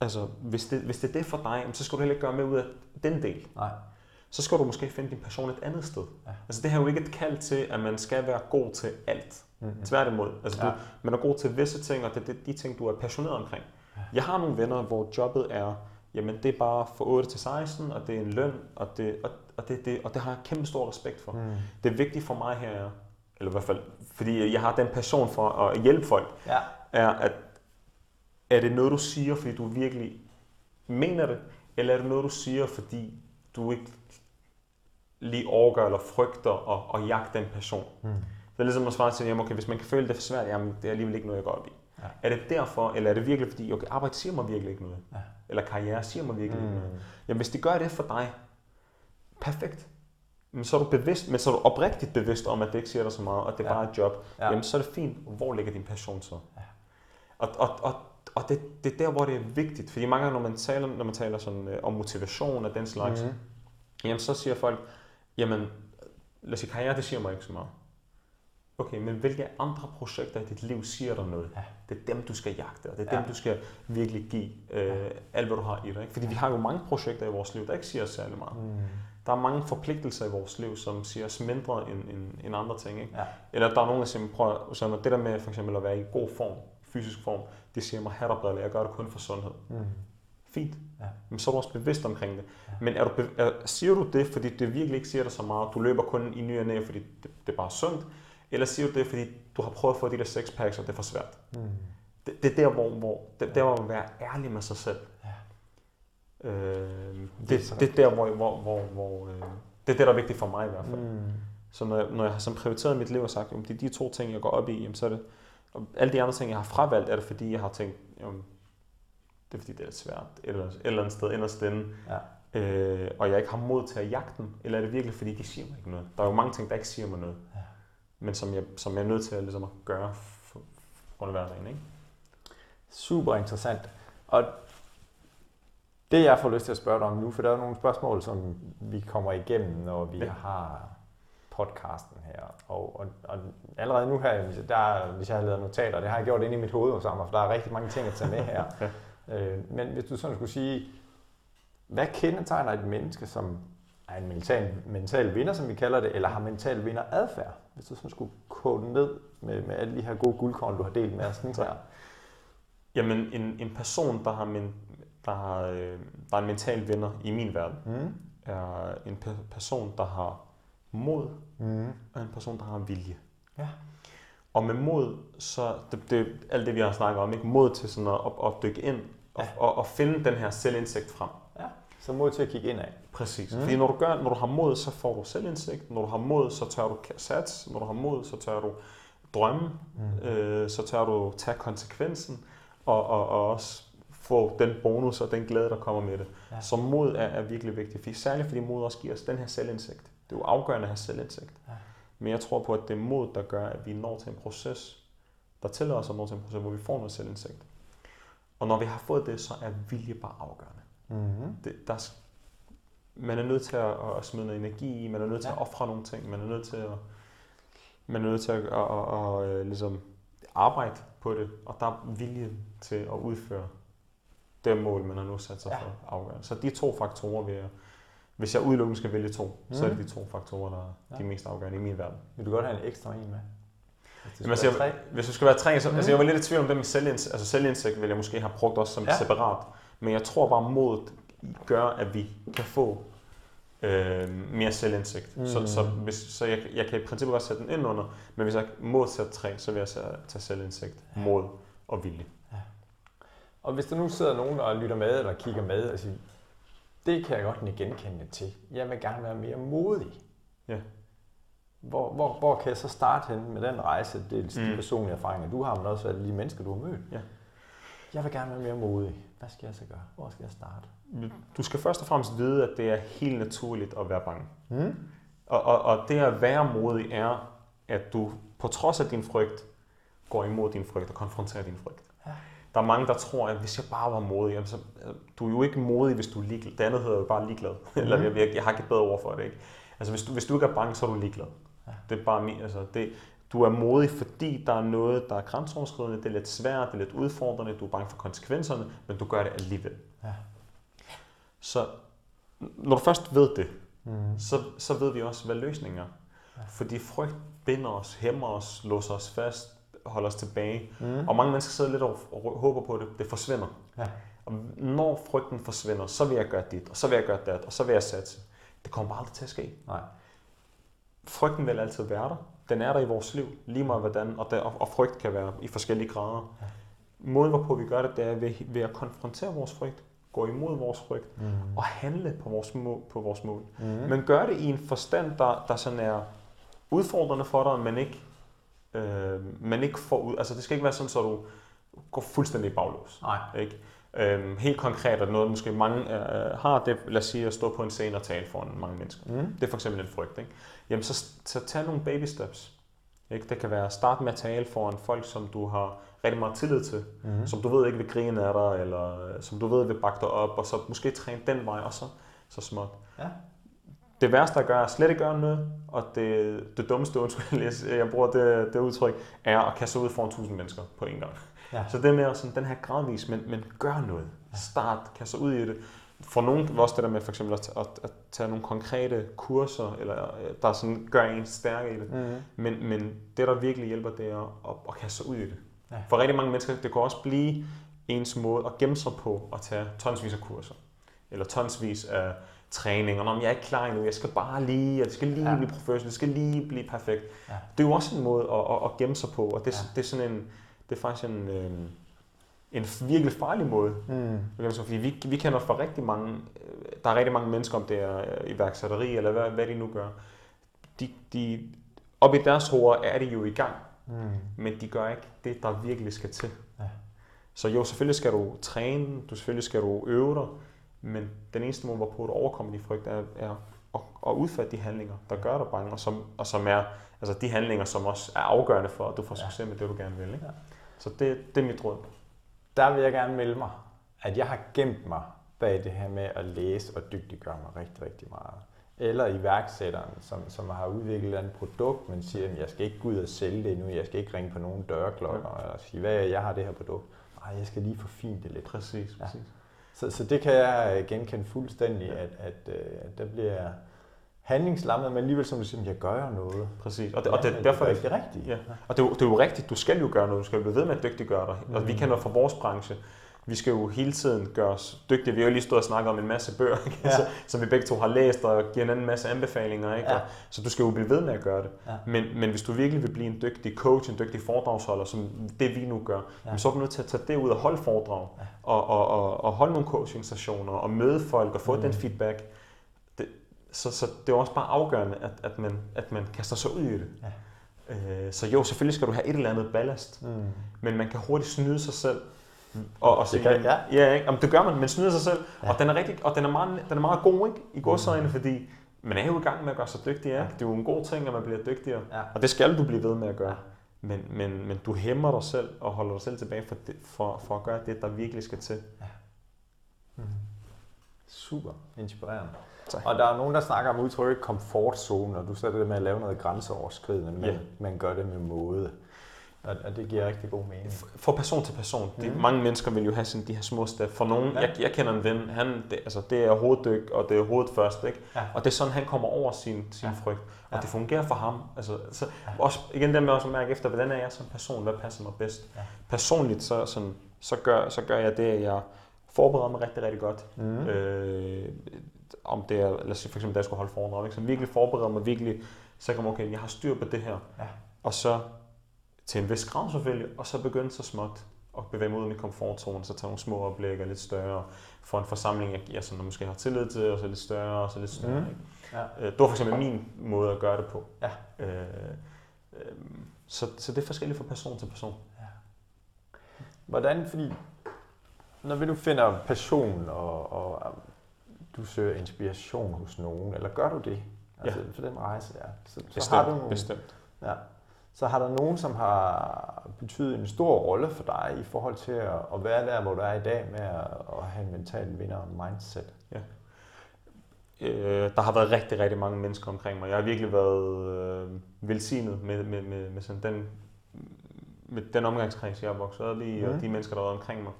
S2: Altså, hvis det, hvis det er det for dig, så skal du heller ikke gøre med ud af den del. Nej. Så skal du måske finde din passion et andet sted. Ja. Altså, det her er jo ikke et kald til, at man skal være god til alt. Mm-hmm. Tværtimod. Altså, ja. du, man er god til visse ting, og det er de ting, du er passioneret omkring. Ja. Jeg har nogle venner, hvor jobbet er, jamen det er bare fra 8 til 16, og det er en løn, og det, og, og det, det, og det har jeg kæmpe stor respekt for. Mm. Det er vigtigt for mig her, eller i hvert fald, fordi jeg har den passion for at hjælpe folk, ja. er, at er det noget, du siger, fordi du virkelig mener det, eller er det noget, du siger, fordi du ikke lige overgør eller frygter at, at jagte den person? Mm. Det er ligesom at svare til, jamen okay, hvis man kan føle det for svært, jamen det er alligevel ikke noget, jeg går op i. Ja. Er det derfor, eller er det virkelig fordi, okay, arbejde siger mig virkelig ikke noget? Ja. Eller karriere siger mig virkelig mm. ikke noget? Jamen hvis det gør det for dig, perfekt. Men så er du bevidst, men så er du oprigtigt bevidst om, at det ikke siger dig så meget, og det er ja. bare et job. Ja. Jamen så er det fint. Hvor ligger din passion så? Ja. Og, og, og, og det, det er der, hvor det er vigtigt. Fordi mange gange, når man taler, når man taler sådan, øh, om motivation og den slags, mm. jamen så siger folk, jamen lad os sige, karriere, det siger mig ikke så meget. Okay, men hvilke andre projekter i dit liv siger dig noget? Ja. Det er dem, du skal jagte, og det er ja. dem, du skal virkelig give øh, ja. alt, hvad du har i dig. Ikke? Fordi vi har jo mange projekter i vores liv, der ikke siger os særlig meget. Mm. Der er mange forpligtelser i vores liv, som siger os mindre end, end, end andre ting. Ikke? Ja. Eller der er nogen, der siger, prøv, så det der med for eksempel at være i god form, fysisk form, det siger mig hatterbrille, jeg gør det kun for sundhed. Mm. Fint. Ja. Men så er du også bevidst omkring det. Ja. Men er du, er, siger du det, fordi det virkelig ikke siger dig så meget, du løber kun i ny og næ, fordi det, det er bare sundt, eller siger du det, fordi du har prøvet at få de der six packs, og det er for svært? Mm. Det, det er der, hvor, hvor, det, der, hvor man være ærlig med sig selv. Ja. Øh, det, det, det er der, hvor, hvor, hvor, hvor øh, det er det, der er vigtigt for mig i hvert fald. Mm. Så når jeg, når jeg har som prioriteret mit liv og sagt, at det er de to ting, jeg går op i, jamen, så er det, og alle de andre ting, jeg har fravalgt, er det fordi, jeg har tænkt, jamen, det er fordi, det er svært eller, et eller andet sted inderst inde. Ja. Øh, og jeg ikke har mod til at jagte dem, eller er det virkelig, fordi de siger mig ikke noget? Der er jo mange ting, der ikke siger mig noget. Ja men som jeg, som jeg er nødt til at, ligesom at gøre for, for hverdagen. Ikke?
S1: Super interessant. Og det jeg får lyst til at spørge dig om nu, for der er nogle spørgsmål, som vi kommer igennem, når vi ja. har podcasten her. Og, og, og allerede nu her, hvis, der, hvis jeg har lavet notater, det har jeg gjort inde i mit hoved sammen, for der er rigtig mange ting at tage med her. [LAUGHS] øh, men hvis du sådan skulle sige, hvad kendetegner et menneske, som er en mental, mental vinder, som vi kalder det, eller har mental vinder adfærd? Hvis du sådan skulle kode ned med, med alle de her gode guldkorn, du har delt med os. Sådan her.
S2: Jamen, en, en person, der har, men, der, har, øh, der er en mental vinder i min verden, mm. er en pe- person, der har mod, mm. og en person, der har vilje. Ja. Og med mod, så det, det alt det, vi har snakket om, ikke? mod til sådan at, at dykke ind og, ja. og, og finde den her selvindsigt frem.
S1: Så mod til at kigge ind af.
S2: Præcis. Mm. Fordi når du, gør, når du har mod, så får du selvindsigt. Når du har mod, så tør du sats. Når du har mod, så tør du drømme. Mm. Øh, så tør du tage konsekvensen. Og, og, og også få den bonus og den glæde, der kommer med det. Ja. Så mod er, er virkelig vigtigt. Fordi, særligt fordi mod også giver os den her selvindsigt. Det er jo afgørende at have selvindsigt. Ja. Men jeg tror på, at det er mod, der gør, at vi når til en proces, der tillader os at nå til en proces, hvor vi får noget selvindsigt. Og når vi har fået det, så er vilje bare afgørende. Mm-hmm. Det, der, man er nødt til at, at smide noget energi i, man er nødt til ja. at ofre nogle ting, man er nødt til at, man er nødt til at, at, at, at, at ligesom arbejde på det, og der er vilje til at udføre det mål, man har nu sat sig ja. for afgørende. Så de to faktorer vil jeg, hvis jeg udelukkende skal vælge to, mm. så er det de to faktorer, der er ja. de mest afgørende i min verden.
S1: Vil du godt have en ekstra en med?
S2: Hvis, altså, jeg, hvis du skal være tre, så mm. altså, jeg var lidt i tvivl om det med selvindsigt. Altså selvindsigt vil jeg måske have brugt også som ja. separat. Men jeg tror bare, modet gør, at vi kan få øh, mere selvindsigt. Mm. Så, så, hvis, så jeg, jeg kan i princippet også sætte den ind under, men hvis jeg må sætte tre, så vil jeg tage selvindsigt, ja. mod og vilje. Ja.
S1: Og hvis der nu sidder nogen og lytter med, eller kigger med, og siger, det kan jeg godt genkende til. Jeg vil gerne være mere modig. Ja. Hvor, hvor, hvor kan jeg så starte hen med den rejse? Det er de mm. personlige erfaringer, du har, men også de mennesker, du har mødt. Ja. Jeg vil gerne være mere modig. Hvad skal jeg så gøre? Hvor skal jeg starte?
S2: Du skal først og fremmest vide, at det er helt naturligt at være bange. Mm. Og, og, og det at være modig er, at du på trods af din frygt, går imod din frygt og konfronterer din frygt. Ja. Der er mange, der tror, at hvis jeg bare var modig, så, du er jo ikke modig, hvis du er ligeglad. Det andet hedder jo bare ligeglad. Mm. [LAUGHS] Eller jeg, jeg, jeg har ikke et bedre ord for det. Ikke? Altså hvis du, hvis du ikke er bange, så er du ligeglad. Ja. Det er bare min, altså det, du er modig, fordi der er noget, der er grænseoverskridende, det er lidt svært, det er lidt udfordrende, du er bange for konsekvenserne, men du gør det alligevel. Ja. Så når du først ved det, mm. så, så ved vi også, hvad løsningen er. Ja. Fordi frygt binder os, hæmmer os, låser os fast, holder os tilbage. Mm. Og mange mennesker sidder lidt og, og håber på, at det, det forsvinder. Ja. Og når frygten forsvinder, så vil jeg gøre dit, og så vil jeg gøre det, og så vil jeg satse. Det kommer bare aldrig til at ske. Nej. Frygten vil altid være der. Den er der i vores liv, lige meget hvordan, og, der, og, frygt kan være i forskellige grader. Ja. Måden, hvorpå vi gør det, det er ved, ved at konfrontere vores frygt, gå imod vores frygt mm. og handle på vores mål. På vores mål. Mm. Men gør det i en forstand, der, der sådan er udfordrende for dig, men ikke, øh, men ikke får ud. Altså det skal ikke være sådan, så du går fuldstændig baglås. Nej. Ikke? Øhm, helt konkret, og noget måske mange øh, har, det lad os sige at stå på en scene og tale foran mange mennesker. Mm. Det er for eksempel en frygt. Ikke? Jamen så, så tag nogle baby steps. Ikke? Det kan være at starte med at tale foran folk, som du har rigtig meget tillid til, mm. som du ved ikke vil grine af dig, eller øh, som du ved vil bakke dig op, og så måske træne den vej, og så, så småt. Ja. Det værste at gøre er slet ikke gøre noget, og det, det dummeste undskyld, jeg, jeg bruger det, det udtryk, er at kaste ud foran tusind mennesker på en gang. Ja. Så det med sådan, den her gradvis, men, men gør noget. Start, kaste ud i det. For nogen også det der med for eksempel at, at, at tage nogle konkrete kurser, eller øh, der sådan gør en stærk i det. Mm. Men, men det, der virkelig hjælper, det er at, at kaste sig ud i det. Ja. For rigtig mange mennesker, det kan også blive ens måde at gemme sig på at tage tonsvis af kurser. Eller tonsvis af træning, og når jeg er ikke klar endnu, jeg skal bare lige, det skal lige ja. blive professionel, det skal lige blive perfekt. Ja. Det er jo også en måde at, at, at gemme sig på, og det, ja. det er sådan en, det er faktisk en, øh, en virkelig farlig måde. Mm. Fordi vi, vi kender for rigtig mange, øh, der er rigtig mange mennesker, om det er øh, iværksætteri, eller hvad, hvad de nu gør. De, de, op i deres hoveder er de jo i gang, mm. men de gør ikke det, der virkelig skal til. Ja. Så jo, selvfølgelig skal du træne, du selvfølgelig skal du øve dig, men den eneste måde, hvorpå du overkommer de frygt, er, er at, at udføre de handlinger, der gør dig bange, og som, og som er altså de handlinger, som også er afgørende for, at du får succes ja. med det, du gerne vil. Ikke? Ja. Så det, det er mit råd.
S1: Der vil jeg gerne melde mig, at jeg har gemt mig bag det her med at læse og dygtiggøre mig rigtig, rigtig meget. Eller iværksætteren, som, som har udviklet et produkt, men siger, at jeg skal ikke gå ud og sælge det nu, jeg skal ikke ringe på nogen dørklokker, ja. eller sige, hvad jeg har det her produkt. Nej, jeg skal lige forfine det lidt.
S2: Præcis, ja. præcis.
S1: Så, så det kan jeg genkende fuldstændig, ja. at, at, øh, at der bliver handlingslammet, men alligevel som du siger, jeg gør jo noget.
S2: Præcis, og, det, og det, det, derfor
S1: er det rigtigt.
S2: Ja. Og det, det er jo rigtigt, du skal jo gøre noget, du skal jo blive ved med at dygtiggøre dig. Mm. Og vi kender fra vores branche, vi skal jo hele tiden gøre os dygtige. Vi har jo lige stået og snakket om en masse bøger, ja. så, som vi begge to har læst og giver en masse anbefalinger. Ikke? Ja. Og, så du skal jo blive ved med at gøre det. Ja. Men, men hvis du virkelig vil blive en dygtig coach, en dygtig foredragsholder, som det vi nu gør, ja. så er du nødt til at tage det ud og holde foredrag, ja. og, og, og, og holde nogle coaching-stationer, og møde folk og få mm. den feedback så, så det er også bare afgørende, at, at, man, at man kaster sig ud i det. Ja. Øh, så jo, selvfølgelig skal du have et eller andet ballast, mm. men man kan hurtigt snyde sig selv. Og, og
S1: det kan, ja.
S2: Ja, ikke? Jamen, det gør man, man snyder sig selv, ja. og den er rigtig, og den er meget, den er meget god, ikke? I godsøjne, mm. fordi man er jo i gang med at gøre sig dygtig, ja. Det er jo en god ting, at man bliver dygtigere, ja. og det skal du blive ved med at gøre. Men, men, men du hæmmer dig selv og holder dig selv tilbage for, det, for, for at gøre det, der virkelig skal til. Ja.
S1: Mm. Super inspirerende. Tak. Og der er nogen, der snakker om udtrykket komfortzone, og du sætter det med at lave noget grænseoverskridende, men yeah. man gør det med måde. Og, og det giver rigtig god mening.
S2: For person til person. Mm. De, mange mennesker vil jo have sådan de her små step. For nogen, ja. jeg, jeg kender en ven, han, det, altså, det er hoveddyk, og det er hovedet først. Ikke? Ja. Og det er sådan, han kommer over sin, sin ja. frygt. Og ja. det fungerer for ham. Altså, så, ja. også, igen det med også at mærke efter, hvordan er jeg som person, hvad passer mig bedst. Ja. Personligt, så, sådan, så, gør, så gør jeg det, at jeg forbereder mig rigtig, rigtig godt. Mm. Øh, om det er, lad os sige, for eksempel, da jeg skulle holde foredrag, ikke? så virkelig forbereder mig virkelig, så jeg okay, jeg har styr på det her. Ja. Og så til en vis grad selvfølgelig, og så begynde så småt at bevæge mig ud af min komfortzone, så tage nogle små oplæg og lidt større, for en forsamling, jeg, jeg sådan, måske har tillid til, og så lidt større, og så lidt større. Mm. Ikke? Ja. Øh, det var for eksempel min måde at gøre det på. Ja. Øh, øh, så, så det er forskelligt fra person til person. Ja.
S1: Hvordan, fordi når vi nu finder passion, og, og du søger inspiration hos nogen, eller gør du det? Altså ja. for den rejse der. Så, så
S2: bestemt, har du nogle, bestemt.
S1: Ja. Så har der nogen, som har betydet en stor rolle for dig i forhold til at, at være der, hvor du er i dag med at, at have en mental vinder mindset? Ja.
S2: Øh, der har været rigtig, rigtig mange mennesker omkring mig. Jeg har virkelig været øh, velsignet med, med, med, med sådan den, med den omgangskreds, jeg har vokset op i, mm. og de mennesker, der har været omkring mig.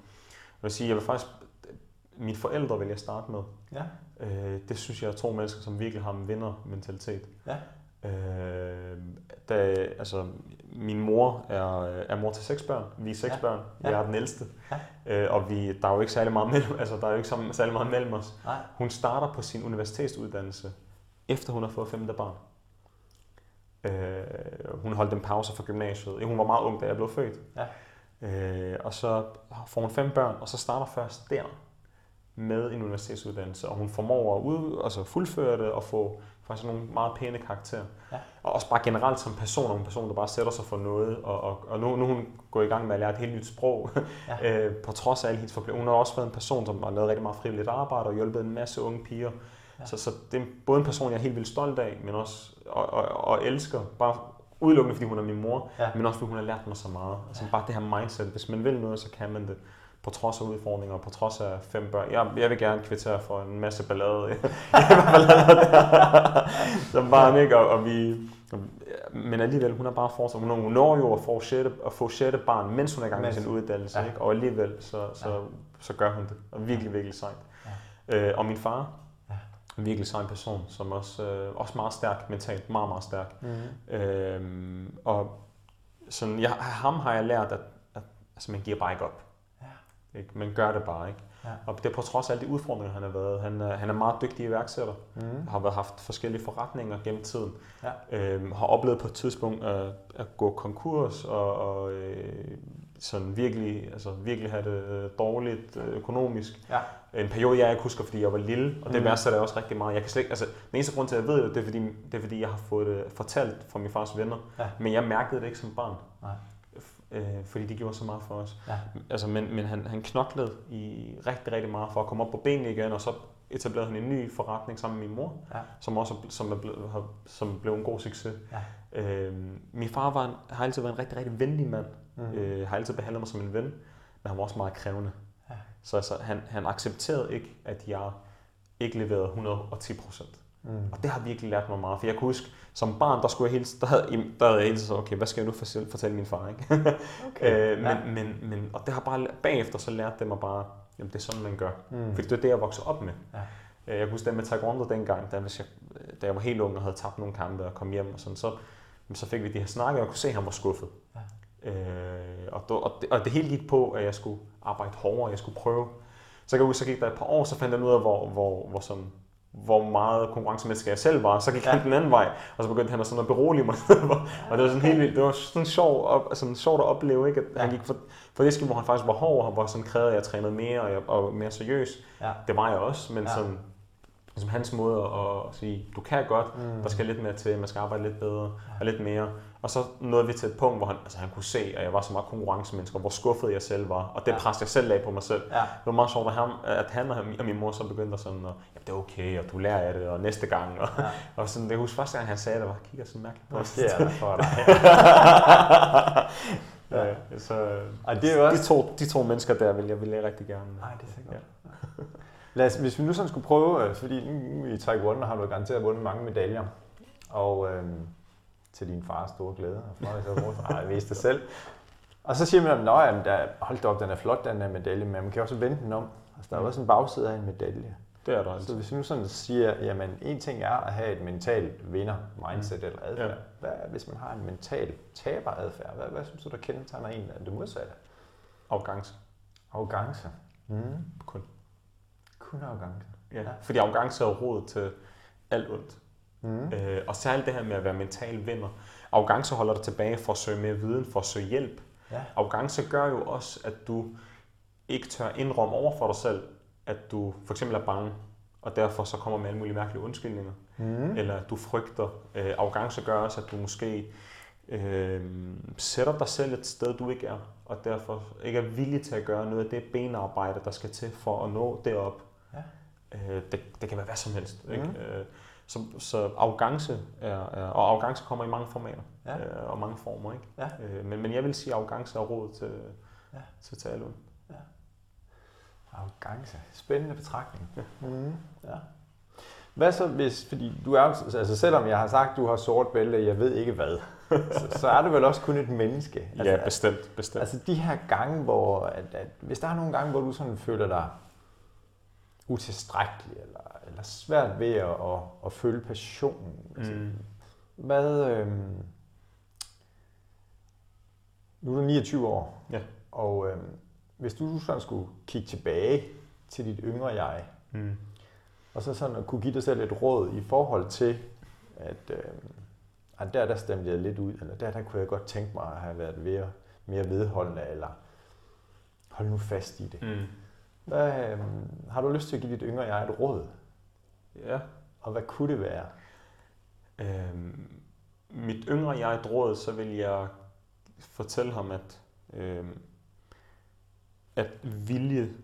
S2: Vil sige, jeg vil faktisk, mine forældre vil jeg starte med. Ja. Øh, det synes jeg er to mennesker, som virkelig har en vindermentalitet. Ja. Øh, da, altså, min mor er, er mor til seks børn. Vi er seks ja. børn. Jeg ja. er den ældste. Ja. Øh, og vi, der er jo ikke særlig meget mellem, altså, der er jo ikke særlig meget mellem os. Nej. Hun starter på sin universitetsuddannelse, efter hun har fået femte barn. Øh, hun holdt en pause fra gymnasiet. Hun var meget ung, da jeg blev født. Ja. Øh, og så får hun fem børn, og så starter først der med en universitetsuddannelse, og hun formår at ud, altså fuldføre det og få faktisk nogle meget pæne karakterer. Ja. Og også bare generelt som person, en person, der bare sætter sig for noget, og, og, og nu, nu hun gået i gang med at lære et helt nyt sprog, ja. [LAUGHS] øh, på trods af alle hendes problemer. Hun har også været en person, som har lavet rigtig meget frivilligt arbejde og hjulpet en masse unge piger. Ja. Så, så det er både en person, jeg er helt vildt stolt af, men også og, og, og elsker, bare udelukkende fordi hun er min mor, ja. men også fordi hun har lært mig så meget. Altså bare det her mindset, hvis man vil noget, så kan man det på trods af udfordringer, på trods af fem børn. Jeg, jeg vil gerne kvittere for en masse ballade. [LAUGHS] Som barn, ikke? Og, og vi, men alligevel, hun er bare fortsat. Hun når jo at få sjette, at få sjette barn, mens hun er i gang med sin uddannelse. Ja. Ikke? Og alligevel, så, så, ja. så gør hun det. Og virkelig, virkelig sejt. Ja. Øh, og min far, virkelig sej person, som også, øh, også meget stærk mentalt, meget, meget stærk. Mm-hmm. Øh, og sådan, jeg, ham har jeg lært, at, at altså, man giver bare ikke op. Ikke? Man gør det bare ikke. Ja. Og det er på trods af alle de udfordringer, han har været. Han, er, han er meget dygtig iværksætter. Mm. Har været, haft forskellige forretninger gennem tiden. Ja. Øhm, har oplevet på et tidspunkt at, at gå konkurs og, og øh, sådan virkelig, altså virkelig have det øh, dårligt øh, økonomisk. Ja. En periode, jeg ikke husker, fordi jeg var lille, og det mm. værste er også rigtig meget. Jeg kan slet ikke, altså, den eneste grund til, at jeg ved det, det er, fordi, det er, fordi jeg har fået det fortalt fra min fars venner. Ja. Men jeg mærkede det ikke som barn. Nej øh, fordi de gjorde så meget for os. Ja. Altså, men men han, han knoklede i rigtig, rigtig meget for at komme op på benene igen, og så etablerede han en ny forretning sammen med min mor, ja. som også som er blevet, har, som blev en god succes. Ja. Øh, min far var en, har altid været en rigtig, rigtig venlig mand. Mm. Øh, har altid behandlet mig som en ven, men han var også meget krævende. Så altså, han, han accepterede ikke, at jeg ikke leverede 110 procent. Mm. Og det har virkelig lært mig meget, for jeg kan huske, som barn, der, skulle jeg hele, der, havde, der havde jeg hele tiden okay, hvad skal jeg nu fortælle, fortælle min far, ikke? [LAUGHS] Okay. øh, men, ja. men, men, og det har bare, bagefter så lærte det mig bare, jamen det er sådan, man gør. Mm. Fordi det er det, jeg voksede op med. Ja. Øh, jeg kan huske det med taekwondo dengang, da, hvis jeg, da jeg var helt ung og havde tabt nogle kampe og kom hjem og sådan, så, så fik vi de her snakke, og jeg kunne se, at han var skuffet. Ja. Øh, og, og, det, og det hele gik på, at jeg skulle arbejde hårdere, jeg skulle prøve. Så jeg kan huske, så gik der et par år, så fandt jeg ud af, hvor, hvor, hvor sådan, hvor meget konkurrencemenneske jeg selv var. Så gik ja. han den anden vej, og så begyndte han at, sådan at berolige mig. [LAUGHS] og det var sådan helt det var sådan sjovt, op, sådan sjovt at opleve, ikke? at ja. han gik for, for det hvor han faktisk var hård, og hvor sådan krævede, at jeg trænede mere og, jeg, og mere seriøs. Ja. Det var jeg også, men ja. sådan, ligesom hans måde at, sige, du kan godt, mm. der skal lidt mere til, man skal arbejde lidt bedre og lidt mere. Og så nåede vi til et punkt, hvor han, altså han kunne se, at jeg var så meget konkurrencemenneske, og hvor skuffet jeg selv var. Og det ja. presset jeg selv af på mig selv. Ja. Det var meget sjovt, at han, at han og min mor så begyndte sådan, at ja, det er okay, og du lærer af det, og næste gang. Og, ja. [LAUGHS] og sådan, det husker første gang, han sagde det, var, kigger sådan mærkeligt på
S1: os. Det er for dig. [LAUGHS]
S2: ja. ja, så, og det er også... de, to, de to mennesker der vil jeg, vil jeg rigtig gerne.
S1: Nej, det er sikkert. Ja. Lad os, hvis vi nu sådan skulle prøve, øh, fordi nu i Taekwondo har du garanteret vundet mange medaljer, og øh, til din fars store glæde. Og mig så nej, jeg vidste det selv. Og så siger man, at der, hold da op, den er flot, den her medalje, men man kan også vende den om. Altså, der er også en bagside af en medalje.
S2: Det er der
S1: altså. Så hvis vi nu sådan siger, jamen en ting er at have et mentalt vinder mindset mm. eller adfærd. Ja. Hvad hvis man har en mental taber adfærd? Hvad, hvad synes du, der kendetegner en af det modsatte?
S2: Arrogance.
S1: Arrogance.
S2: Mm. Kun.
S1: Kun arrogance.
S2: Ja. ja. Fordi arrogance er råd til alt ondt. Mm. Øh, og særligt det her med at være mental vinder. Arrogance holder dig tilbage for at søge mere viden, for at søge hjælp. Ja. Arrogance gør jo også, at du ikke tør indrømme over for dig selv, at du for eksempel er bange, og derfor så kommer med alle mulige mærkelige undskyldninger. Mm. Eller at du frygter. Øh, arrogance gør også, at du måske øh, sætter dig selv et sted, du ikke er, og derfor ikke er villig til at gøre noget af det benarbejde, der skal til for at nå derop. Ja. Øh, det, det kan være hvad som helst. Mm. Ikke? Øh, så, så arrogance er, er, og arrogance kommer i mange formater ja. øh, og mange former. Ikke? Ja. Øh, men, men jeg vil sige, at arrogance er råd til, ja. til Talund. Ja.
S1: Arrogance. Spændende betragtning. Ja. Mm, ja. Hvad så hvis, fordi du er, altså selvom jeg har sagt, du har sort bælte, jeg ved ikke hvad, [LAUGHS] så, så er du vel også kun et menneske.
S2: Altså, ja, bestemt, bestemt.
S1: Altså de her gange, hvor, at, at, hvis der er nogle gange, hvor du sådan føler dig utilstrækkelig, eller, eller svært ved at, at, at føle passionen, altså, mm. hvad, øhm, nu er du 29 år,
S2: ja.
S1: og øhm, hvis du sådan skulle kigge tilbage til dit yngre jeg, mm. og så sådan at kunne give dig selv et råd i forhold til, at, øh, der, der stemte jeg lidt ud, eller der, der kunne jeg godt tænke mig at have været mere, mere vedholdende, eller hold nu fast i det. Mm. Hvad, øh, har du lyst til at give dit yngre jeg et råd?
S2: Ja.
S1: Og hvad kunne det være?
S2: Øhm, mit yngre jeg et råd, så vil jeg fortælle ham, at øhm, at vilje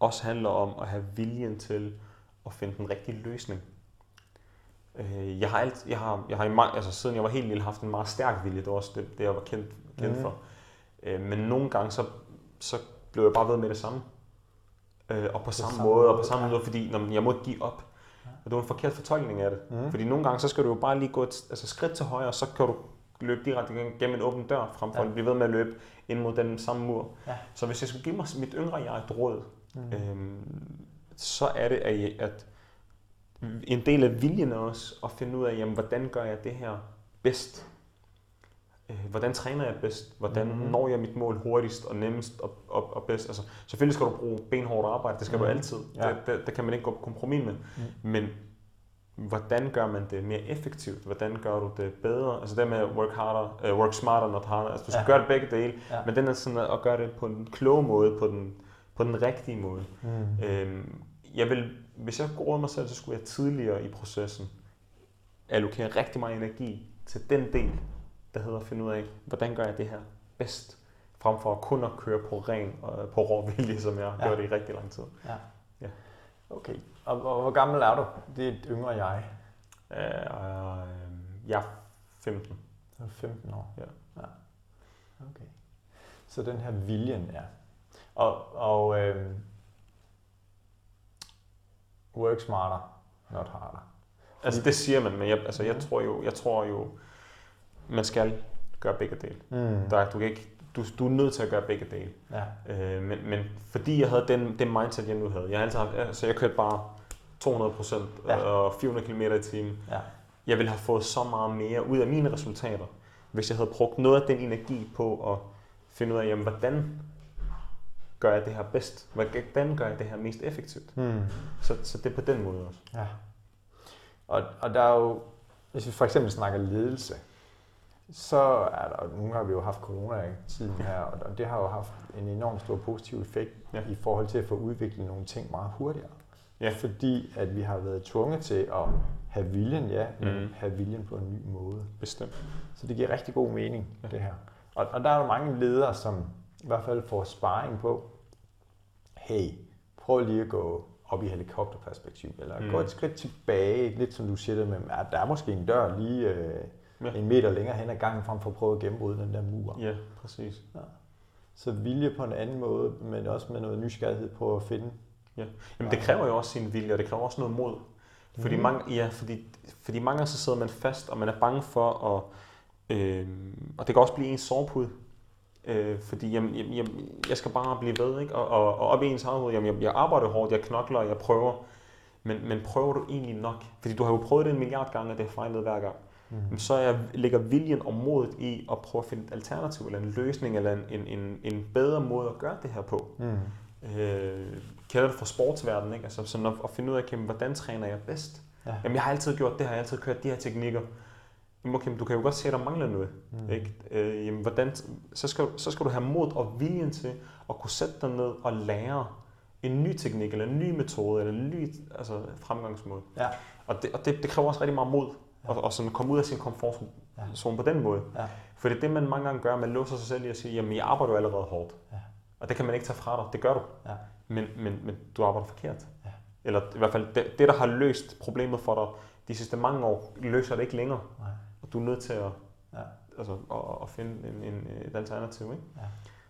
S2: også handler om at have viljen til at finde den rigtige løsning. Øh, jeg har, alt, jeg har, jeg har i, altså siden jeg var helt lille haft en meget stærk vilje, det var også det, det jeg var kendt, kendt mm. for. Øh, men nogle gange så, så blev jeg bare ved med det samme. Øh, og på samme, samme måde, og på samme måde, fordi når jeg må ikke give op. Og det var en forkert fortolkning af det. Mm. Fordi nogle gange, så skal du jo bare lige gå et altså skridt til højre, og så kan du løbe direkte gennem en åben dør, frem for ja. at blive ved med at løbe ind mod den samme mur. Ja. Så hvis jeg skulle give mig mit yngre jeg et råd, mm. øhm, så er det, at, at en del af viljen er også at finde ud af, jamen, hvordan gør jeg det her bedst? Øh, hvordan træner jeg bedst? Hvordan mm. når jeg mit mål hurtigst og nemmest og, og, og bedst? Altså, selvfølgelig skal du bruge benhårdt arbejde, det skal mm. du altid. Ja. Det, det, det kan man ikke gå kompromis med. Mm. Men hvordan gør man det mere effektivt? Hvordan gør du det bedre? Altså det med work, harder, uh, work smarter, not harder. Altså du skal ja. gøre det begge dele, ja. men den er sådan at gøre det på en klog måde, på den, på den rigtige måde. Mm. Øhm, jeg vil, hvis jeg går mig selv, så skulle jeg tidligere i processen allokere rigtig meget energi til den del, der hedder at finde ud af, hvordan gør jeg det her bedst, frem for kun at køre på ren og på rå vilje, som jeg har ja. gjort i rigtig lang tid.
S1: Ja. ja. Okay. Og, og hvor gammel er du? Det er et yngre jeg.
S2: Uh, uh, jeg er 15.
S1: Du er 15 år?
S2: Ja. ja.
S1: Okay. Så den her viljen er. Og, og øh, work smarter, not harder.
S2: Altså det siger man, men jeg, altså, jeg, tror jo, jeg tror jo, man skal gøre begge dele. Mm. Der, du, kan ikke, du, du er nødt til at gøre begge dele. Ja. Øh, men, men fordi jeg havde den, den mindset, jeg nu havde, jeg, altid haft, altså, jeg kørte bare 200 procent ja. og 400 km i timen. Ja. Jeg ville have fået så meget mere ud af mine resultater, hvis jeg havde brugt noget af den energi på at finde ud af, jamen, hvordan gør jeg det her bedst? Hvordan gør jeg det her mest effektivt? Mm. Så, så det er på den måde også.
S1: Ja. Og, og der er jo, hvis vi for eksempel snakker ledelse, så er der, nu har vi jo haft corona i tiden her, og det har jo haft en enorm stor positiv effekt ja. i forhold til at få udviklet nogle ting meget hurtigere. Ja. Fordi at vi har været tvunget til at have viljen, ja, men mm. have viljen på en ny måde.
S2: Bestemt.
S1: Så det giver rigtig god mening, ja. det her. Og, og der er jo mange ledere, som i hvert fald får sparring på, hey, prøv lige at gå op i helikopterperspektiv, eller mm. gå et skridt tilbage, lidt som du siger det med, at der er måske en dør lige øh, ja. en meter længere hen ad gangen, frem for at prøve at gennembryde den der mur.
S2: Ja, præcis. Ja.
S1: Så vilje på en anden måde, men også med noget nysgerrighed på at finde
S2: Ja. Jamen det kræver jo også sin vilje, og det kræver også noget mod. Fordi,
S1: Mhm.
S2: mange, ja, fordi, fordi mange gange så sidder man fast, og man er bange for at... Øh, og det kan også blive en sovepude. Øh, fordi jamen, jamen, jeg skal bare blive ved, ikke? Og, og, og op i ens eget hoved, jamen, jeg, jeg arbejder hårdt, jeg knokler, jeg prøver. Men, men prøver du egentlig nok? Fordi du har jo prøvet det en milliard gange, og det har fejlet hver gang. Mm. Så er, ligger viljen og modet i at prøve at finde et alternativ, eller en løsning, eller en, en, en, bedre måde at gøre det her på.
S1: Mm.
S2: Øh, kender det fra sportsverdenen, ikke? Altså sådan at, at finde ud af, okay, hvordan træner jeg bedst?
S1: Ja.
S2: Jamen, jeg har altid gjort det her, jeg har altid kørt de her teknikker. Jamen, okay, du kan jo godt se, at der mangler noget.
S1: Mm.
S2: Mm. Ikke? Øh, jamen, hvordan, så, skal, så skal du have mod og viljen til at kunne sætte dig ned og lære en ny teknik, eller en ny metode, eller en ny altså, fremgangsmåde.
S1: Ja.
S2: Og, det, og det, det kræver også rigtig meget mod,
S1: Ja.
S2: og, og sådan komme ud af sin komfortzone
S1: Ja.
S2: på den måde.
S1: Ja.
S2: For det er det, man mange gange gør, man låser sig selv i at sige, jamen jeg arbejder jo allerede hårdt.
S1: Ja.
S2: Og det kan man ikke tage fra dig, det gør du.
S1: Ja.
S2: Men, men, men du arbejder forkert.
S1: Ja.
S2: Eller i hvert fald det, det, der har løst problemet for dig de sidste mange år, løser det ikke længere.
S1: Nej.
S2: Og du er nødt til at,
S1: Ja.
S2: altså, at, at finde en, en, et alternativ. Ikke?
S1: Ja.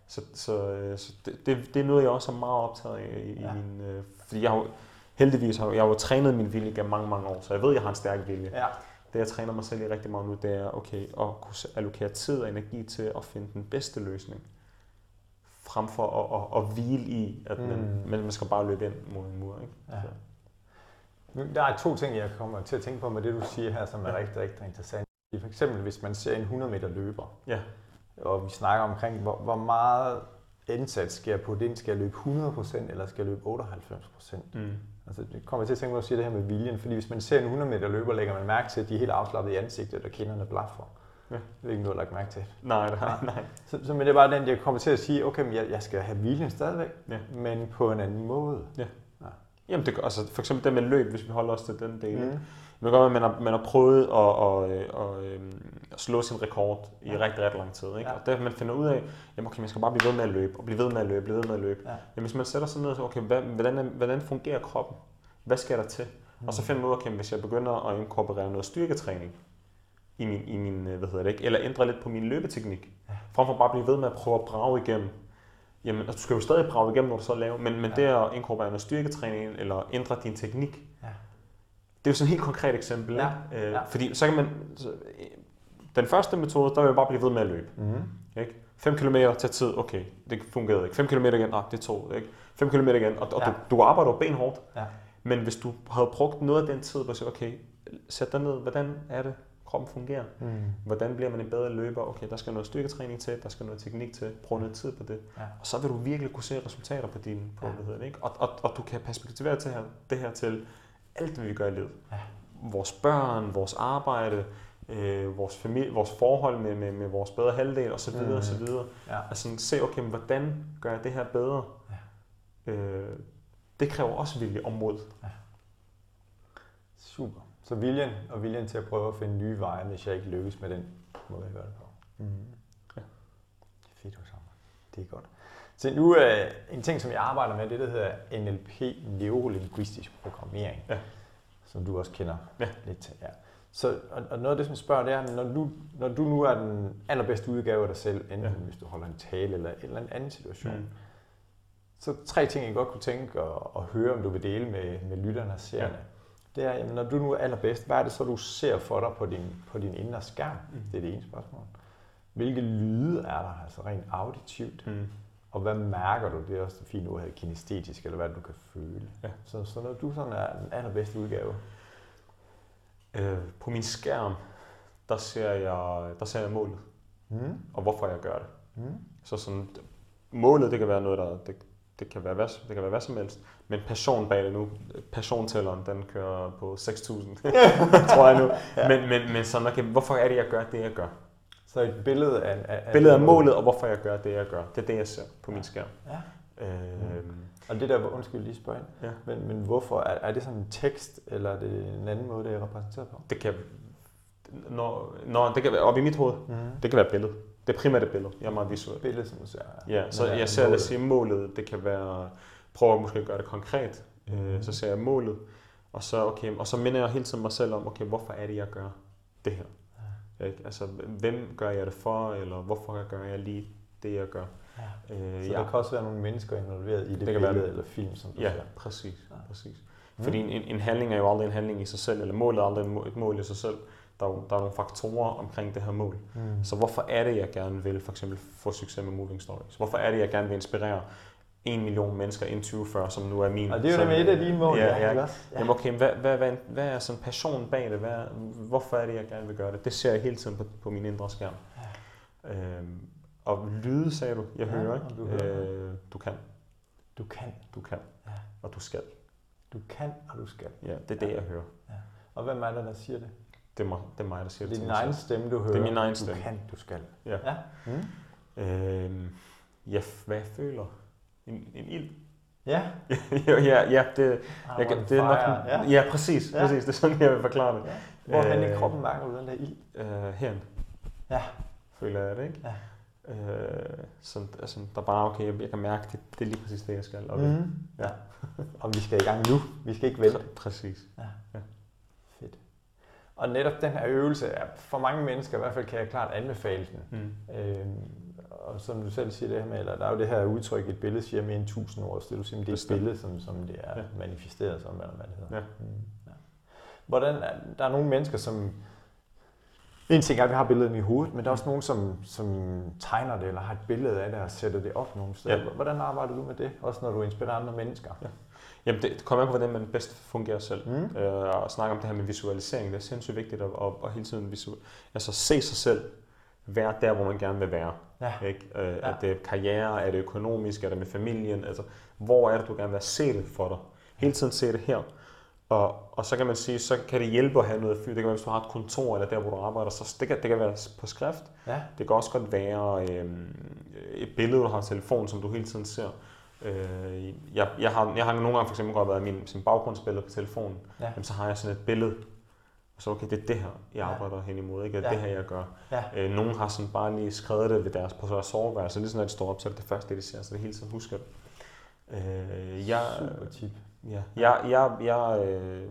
S2: Så, så, øh, så det, det, det er noget, jeg også er meget optaget af i,
S1: Ja.
S2: i min... Øh, fordi jeg har jo, heldigvis har jeg, jeg har jo trænet min vilje gennem mange, mange år, så jeg ved, jeg har en stærk vilje.
S1: Ja.
S2: Det, jeg træner mig selv i rigtig meget nu, det er okay, at kunne allokere tid og energi til at finde den bedste løsning. Frem for at, at, at hvile i, at man,
S1: Mm.
S2: man skal bare løbe ind mod en mur. Ikke?
S1: Ja.
S2: Så.
S1: Der er to ting, jeg kommer til at tænke på med det, du siger her, som er
S2: Ja.
S1: rigtig, rigtig interessant. For eksempel, hvis man ser en 100 meter løber,
S2: Ja.
S1: og vi snakker omkring, hvor, hvor meget indsats skal jeg putte ind? Skal jeg løbe 100% eller skal jeg løbe 98%?
S2: Mm.
S1: Altså, det kommer jeg til at tænke på, at du siger det her med viljen, fordi hvis man ser en 100 meter løber, lægger man mærke til, at de er helt afslappet i ansigtet, og kinderne blaffer.
S2: Ja.
S1: Det er ikke noget, du har lagt mærke til.
S2: Nej, nej, nej.
S1: Så, så men det er bare den, jeg kommer til at sige, okay, men jeg, jeg skal have viljen stadigvæk,
S2: Ja.
S1: men på en anden måde.
S2: Jamen, det, altså, for eksempel det med løb, hvis vi holder os til den del. Mm. Det kan godt være, at man har, man har prøvet at, og, og, øhm, at slå sin rekord i
S1: Ja.
S2: rigtig, rigtig lang tid. Ikke?
S1: Ja.
S2: Og det man finder ud af, jamen okay, man skal bare blive ved med at løbe, og blive ved med at løbe, blive ved med at løbe.
S1: Ja.
S2: Jamen, hvis man sætter sig ned og siger, okay, hvad, hvordan, hvordan fungerer kroppen? Hvad skal der til? Mm. Og så finder man ud af, okay, hvis jeg begynder at inkorporere noget styrketræning i min, i min øh, hvad hedder det ikke, eller ændre lidt på min løbeteknik, frem for bare at blive ved med at prøve at brage igennem, Jamen, altså, du skal jo stadig brage igennem, når du så laver, men, men
S1: Ja.
S2: det at inkorporere noget styrketræning, eller ændre din teknik,
S1: Ja.
S2: det er jo sådan et helt konkret eksempel.
S1: Ja,
S2: Ikke? Øh,
S1: ja.
S2: Fordi så kan man... Så, den første metode, der vil jeg bare blive ved med at løbe.
S1: Mm.
S2: Ikke? 5 km til tid, okay, det fungerede ikke. 5 km igen, nej, det tog ikke. 5 km igen, og, og
S1: Ja.
S2: du, du arbejder jo benhårdt.
S1: Ja.
S2: Men hvis du havde brugt noget af den tid på at sige, okay, sæt dig ned, hvordan er det, kroppen fungerer?
S1: Mm.
S2: Hvordan bliver man en bedre løber? Okay, der skal noget styrketræning til, der skal noget teknik til. Brug noget tid på det.
S1: Ja.
S2: Og så vil du virkelig kunne se resultater på din på,
S1: Ja.
S2: hedder ikke? Og, og, og du kan perspektivere til her, det her til alt, hvad vi gør i livet.
S1: Ja.
S2: Vores børn, vores arbejde, øh, vores, familie, vores forhold med, med, med vores bedre halvdel osv.
S1: Mm.
S2: Osv.
S1: Ja.
S2: Altså se, okay, men hvordan gør jeg det her bedre? Ja. Øh, det kræver også vilje og mod.
S1: Super. Så viljen og viljen til at prøve at finde nye veje, hvis jeg ikke lykkes med den måde, jeg gør det på. Mm.
S2: Ja.
S1: Fedt, Osama. Det er godt. Så nu er en ting, som jeg arbejder med, det der hedder NLP, neurolinguistisk programmering,
S2: Ja.
S1: som du også kender
S2: Ja.
S1: lidt til. Ja. Så, og, og noget af det, som spørger, det er, når du, når du nu er den allerbedste udgave af dig selv, enten
S2: Ja.
S1: hvis du holder en tale eller en eller anden situation,
S2: Mm.
S1: så tre ting, jeg godt kunne tænke at, at høre, om du vil dele med, med lytterne og seerne. Ja. Det er, jamen, når du nu er allerbedst, hvad er det så, du ser for dig på din, på din indre skærm?
S2: Mm.
S1: Det er det ene spørgsmål. Hvilke lyde er der, altså rent auditivt?
S2: Mm.
S1: Og hvad mærker du? Det er også det fine ord kinestetisk, eller hvad du kan føle.
S2: Ja.
S1: Så, så når du sådan er den allerbedste udgave,
S2: Øh, på min skærm, der ser jeg, der ser jeg målet,
S1: mm.
S2: og hvorfor jeg gør det.
S1: Mm.
S2: Så sådan, målet, det kan være noget, der, det, det, kan være hvad, det kan være hvad som helst. Men passion bag det nu, passiontælleren, den kører på 6.000, [LAUGHS] tror jeg nu.
S1: Ja.
S2: Men, men, men sådan, okay, hvorfor er det, jeg gør det, jeg gør?
S1: Så et billede af... af
S2: Billedet af målet, og hvorfor jeg gør det, jeg gør. Det er det, jeg ser på min skærm.
S1: Ja.
S2: Øh,
S1: Og det der, hvor- undskyld lige spørge ind,
S2: Ja.
S1: men, men hvorfor? Er, er det sådan en tekst, eller er det en anden måde, det er repræsenteret på?
S2: det kan, når, når, det kan være op i mit hoved,
S1: Mm.
S2: det kan være billedet. Det er primært et billede. Jeg er meget visuel.
S1: Billede, som du ser.
S2: Ja, så jeg ser, lad os sige, målet, det kan være, prøve at måske gøre det konkret, øh, så ser jeg målet, og så, okay, og så minder jeg hele tiden mig selv om, okay, hvorfor er det, jeg gør det her? Ikke? Altså, hvem gør jeg det for, eller hvorfor gør jeg lige det, jeg gør?
S1: Ja.
S2: Øh,
S1: Så
S2: ja.
S1: der kan også være nogle mennesker involveret i det,
S2: Det kan
S1: billede
S2: være-
S1: eller film, som du
S2: Ja,
S1: ser.
S2: præcis,
S1: Ja.
S2: præcis. Mm. Fordi en, en handling er jo aldrig en handling i sig selv, eller målet er aldrig et mål i sig selv. Der er, der er nogle faktorer omkring det her mål. Mm. Så hvorfor er det, jeg gerne vil for eksempel få succes med Moving Stories? Hvorfor er det, jeg gerne vil inspirere en million mennesker inden 2040, som nu er min...
S1: Og det er jo det et af dine mål,
S2: ja, ja. ja. Jamen okay, hvad, hvad, hvad, hvad er sådan passion bag det? Hvad, hvorfor er det, jeg gerne vil gøre det? Det ser jeg hele tiden på, på min indre skærm. Ja. Øhm, og lyde, sagde du, jeg ja, hører, ikke? Du, hører. Øh, du kan.
S1: Du kan.
S2: Du kan. Ja. Og du skal.
S1: Du kan, og du skal.
S2: Ja, det er det, ja. jeg hører. Ja.
S1: Og hvem er det, der siger det?
S2: Det er mig, det er mig der siger
S1: det. Det er din egen stemme, du hører.
S2: Det er min egen stemme.
S1: Du kan, du skal.
S2: Ja. ja. Mm. Øhm, ja, hvad jeg føler? En, en ild.
S1: Ja. [LAUGHS]
S2: ja, ja, ja, det, ah, jeg, det er nok, ja. ja, præcis, ja. præcis, det er sådan, jeg vil forklare det. Ja.
S1: Hvor øh, i kroppen mærker du den der ild?
S2: Øh, herhen.
S1: Ja.
S2: Føler jeg det, ikke? Ja. Øh, så altså, der er bare, okay, jeg kan mærke, det, det er lige præcis det, jeg skal. Okay. Mm.
S1: Ja. [LAUGHS] og vi skal i gang nu. Vi skal ikke vente. Pr-
S2: præcis. Ja. ja.
S1: Fedt. Og netop den her øvelse er for mange mennesker, i hvert fald kan jeg klart anbefale den. Mm. Øhm, og som du selv siger det her med, eller der er jo det her udtryk, et billede siger mere end tusind år, så det er jo det er et billede, som, som det er ja. manifesteret som, eller hvad det hedder. Ja. Mm. Ja. Hvordan, der er nogle mennesker, som en ting er, at vi har billedet i hovedet, men der er også nogen, som, som tegner det, eller har et billede af det og sætter det op nogle steder. Ja. Hvordan arbejder du med det, også når du inspirerer andre mennesker? Ja.
S2: Jamen, det kommer an på, hvordan man bedst fungerer selv. Mm. Øh, og snakke om det her med visualisering, det er sindssygt vigtigt at, at, at hele tiden visual, altså se sig selv være der, hvor man gerne vil være. Ja. Ikke? Øh, ja. Er det karriere? Er det økonomisk? Er det med familien? Altså, hvor er det, du gerne vil være? Se det for dig. Hele tiden se det her. Og, og så kan man sige, så kan det hjælpe at have noget fyr. Det kan være, hvis du har et kontor eller der, hvor du arbejder, så det kan, det kan være på skrift. Ja. Det kan også godt være øh, et billede, du har på telefonen, som du hele tiden ser. Øh, jeg, jeg, har, jeg har nogle gange for eksempel godt været min, sin baggrundsbillede på telefonen. Ja. Jamen, så har jeg sådan et billede, så okay, det er det her, jeg arbejder ja. hen imod, ikke? Det er ja. det her, jeg gør. Ja. Øh, nogen har sådan bare lige skrevet det ved deres, på deres soveværelse, lige sådan, at de står op, så det det første, det de ser, så det hele tiden husker det.
S1: Øh, jeg, Super tip.
S2: Ja, jeg, jeg, jeg, øh,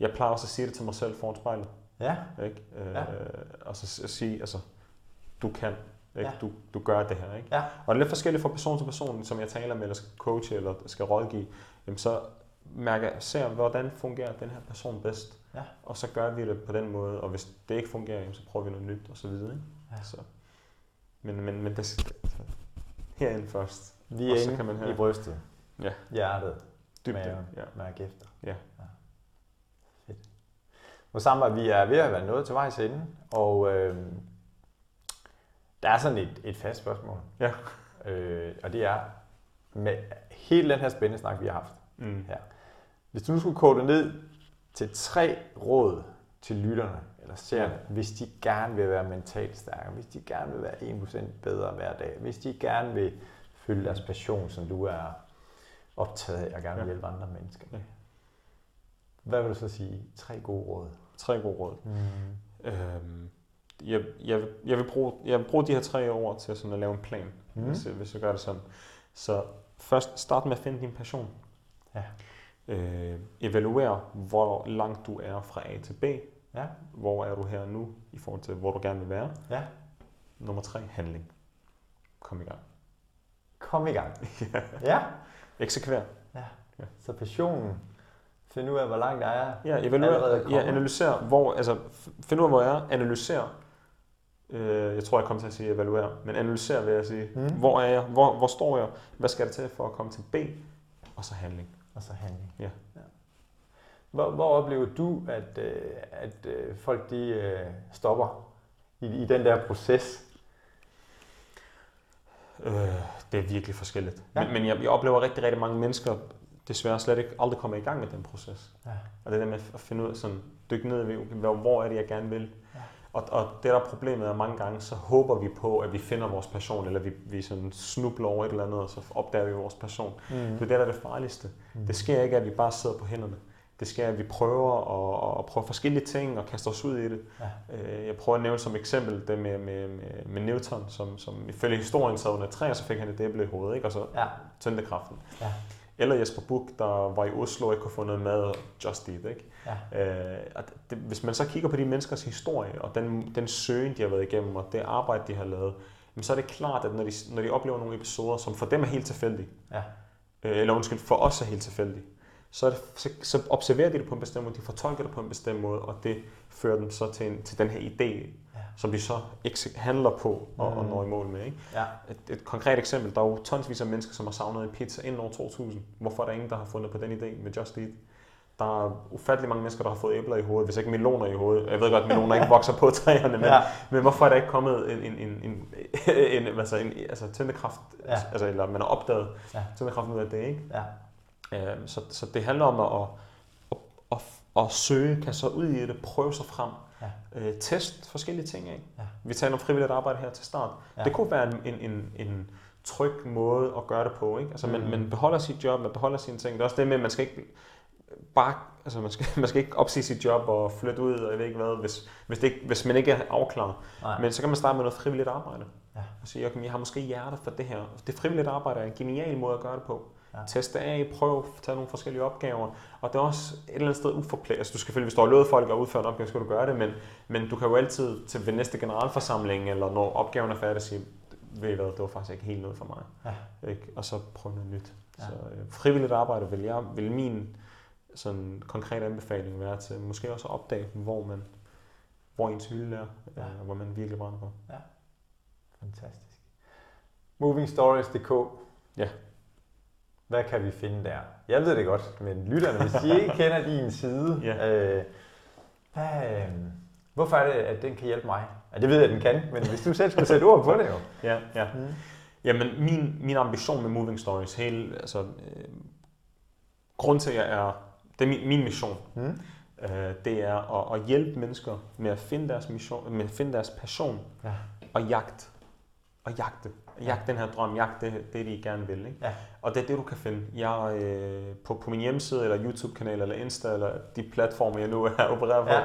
S2: jeg plejer også at sige det til mig selv foran spejlet.
S1: Ja.
S2: Ikke? Øh, ja. Og så sige, altså, du kan, ikke? Ja. Du, du gør det her. Ikke? Ja. Og det er lidt forskelligt fra person til person, som jeg taler med, eller skal coache, eller skal rådgive. Jamen, så mærker jeg, ser, hvordan fungerer den her person bedst. Ja. Og så gør vi det på den måde, og hvis det ikke fungerer, så prøver vi noget nyt, og så videre. Ikke? Ja. Så. Men, men, men det, herinde først.
S1: Vi er inde kan man have, i brystet.
S2: Ja.
S1: Hjertet. Dybt. Maven. Ja. Mærke efter. Ja. ja. Fedt. Sammen, vi er ved at være nået til vejs ende, og øh, der er sådan et, et fast spørgsmål.
S2: Ja.
S1: Øh, og det er, med hele den her spændende snak, vi har haft mm. her. Hvis du nu skulle kode det ned til tre råd til lytterne eller seerne, ja. hvis de gerne vil være mentalt stærkere, hvis de gerne vil være 1% bedre hver dag, hvis de gerne vil følge deres passion, som du er optaget af, og gerne vil hjælpe andre mennesker. Ja. Hvad vil du så sige? Tre gode råd.
S2: Tre gode råd. Mm. Øhm, jeg, jeg, jeg, vil bruge, jeg vil bruge de her tre ord til sådan at lave en plan, mm. hvis, hvis jeg gør det sådan. Så først start med at finde din passion. Ja. Øh, evaluer, hvor langt du er fra A til B. Ja. Hvor er du her nu, i forhold til, hvor du gerne vil være. Ja. Nummer tre, handling. Kom i gang.
S1: Kom i gang. [LAUGHS] ja. ja.
S2: Eksekver. Ja.
S1: ja. Så passionen, find ud af, hvor langt der er.
S2: Ja, evaluer, ja, analyser, hvor, altså, find ud af, hvor jeg er, analyser. Øh, jeg tror, jeg kommer til at sige evaluere, men analyser vil jeg sige. Mm. Hvor er jeg? Hvor, hvor står jeg? Hvad skal der til for at komme til B? Og så handling.
S1: Og så handling.
S2: Ja. ja.
S1: Hvor, hvor oplever du, at, øh, at øh, folk de stopper i, i den der proces?
S2: Øh, det er virkelig forskelligt. Ja. Men, men jeg, jeg oplever rigtig, rigtig mange mennesker desværre slet ikke aldrig kommer i gang med den proces. Ja. Og det der med at finde ud af sådan, dykke ned i, hvor er det, jeg gerne vil. Ja. Og, og det der problemet er mange gange, så håber vi på, at vi finder vores passion, eller vi, vi sådan snubler over et eller andet, og så opdager vi vores passion. Mm. Det er det, der er det farligste. Mm. Det sker ikke, at vi bare sidder på hænderne. Det sker, at vi prøver at, at prøve forskellige ting og kaste os ud i det. Ja. Øh, jeg prøver at nævne som eksempel det med, med, med, med Newton, som, som ifølge historien sad under et træ, og så fik han et æble i hovedet, ikke? og så ja. tændte kraften. Ja. Eller Jesper Buch, der var i Oslo og ikke kunne få noget mad, just eat. Ikke? Ja. Øh, det, hvis man så kigger på de menneskers historie, og den, den søgen, de har været igennem, og det arbejde, de har lavet, så er det klart, at når de, når de oplever nogle episoder, som for dem er helt tilfældige, ja. øh, eller undskyld, for os er helt tilfældige, så, det, så, så observerer de det på en bestemt måde, de fortolker det på en bestemt måde, og det fører dem så til, en, til den her idé, ja. som de så handler på og, mm. og når i mål med. Ikke? Ja. Et, et konkret eksempel, der er jo tonsvis af mennesker, som har savnet en pizza inden år 2000. Hvorfor er der ingen, der har fundet på den idé med Just Eat? Der er ufattelig mange mennesker, der har fået æbler i hovedet, hvis ikke meloner i hovedet. Jeg ved godt, at meloner ikke [LAUGHS] vokser på træerne, men, ja. men hvorfor er der ikke kommet en, en, en, en, [LAUGHS] en, altså en altså tændekraft, ja. altså, eller man har opdaget ja. tændekraften ud af det, ikke? Ja. Øhm, så, så det handler om at, at, at, at, at søge, kan så ud i det, prøve sig frem, ja. øh, test forskellige ting, ikke? Ja. Vi taler om frivilligt arbejde her til start. Ja. Det kunne være en, en, en, en tryg måde at gøre det på, ikke? Altså, mm. man, man beholder sit job, man beholder sine ting. Det er også det med, at man skal ikke bare, altså man skal, [LAUGHS] man skal ikke opsige sit job og flytte ud, og jeg ved ikke hvad, hvis, hvis, det ikke, hvis man ikke er afklaret. Nej. Men så kan man starte med noget frivilligt arbejde. Ja. Og sige, okay, jeg har måske hjertet for det her. Det frivilligt arbejde er en genial måde at gøre det på. Ja. Teste af, prøv, tage nogle forskellige opgaver. Og det er også et eller andet sted uforpligtet. Altså, du skal selvfølgelig, hvis du har lovet folk at udføre en opgave, skal du gøre det, men, men du kan jo altid til ved næste generalforsamling, eller når opgaven er færdig, sige, ved I hvad, det var faktisk ikke helt noget for mig. Ja. Ikke? Og så prøv noget nyt. Ja. Så øh, frivilligt arbejde vil, jeg, vil min sådan konkret anbefaling være til måske også at opdage, hvor man hvor ens hylde er, ja. øh, hvor man virkelig brænder på. Ja.
S1: Fantastisk. Movingstories.dk Ja. Hvad kan vi finde der? Jeg ved det godt, men lytterne, hvis de ikke kender din side, [LAUGHS] ja. øh, hvad, øh, hvorfor er det, at den kan hjælpe mig? Ja, det ved jeg, at den kan, men hvis du selv skal sætte ord på det jo.
S2: Ja, ja. Mm. Jamen, min, min ambition med Moving Stories, hele, altså, øh, grund til, at jeg er det er min, min mission. Mm. Øh, det er at, at hjælpe mennesker med at finde deres mission, med at finde deres passion ja. og jagt og jagte. Jagte ja. den her drøm, jagte det, det, de gerne vil. Ikke? Ja. Og det er det, du kan finde. Jeg øh, på, på min hjemmeside, eller YouTube-kanal, eller Insta, eller de platforme, jeg nu er [LAUGHS] opereret på, ja.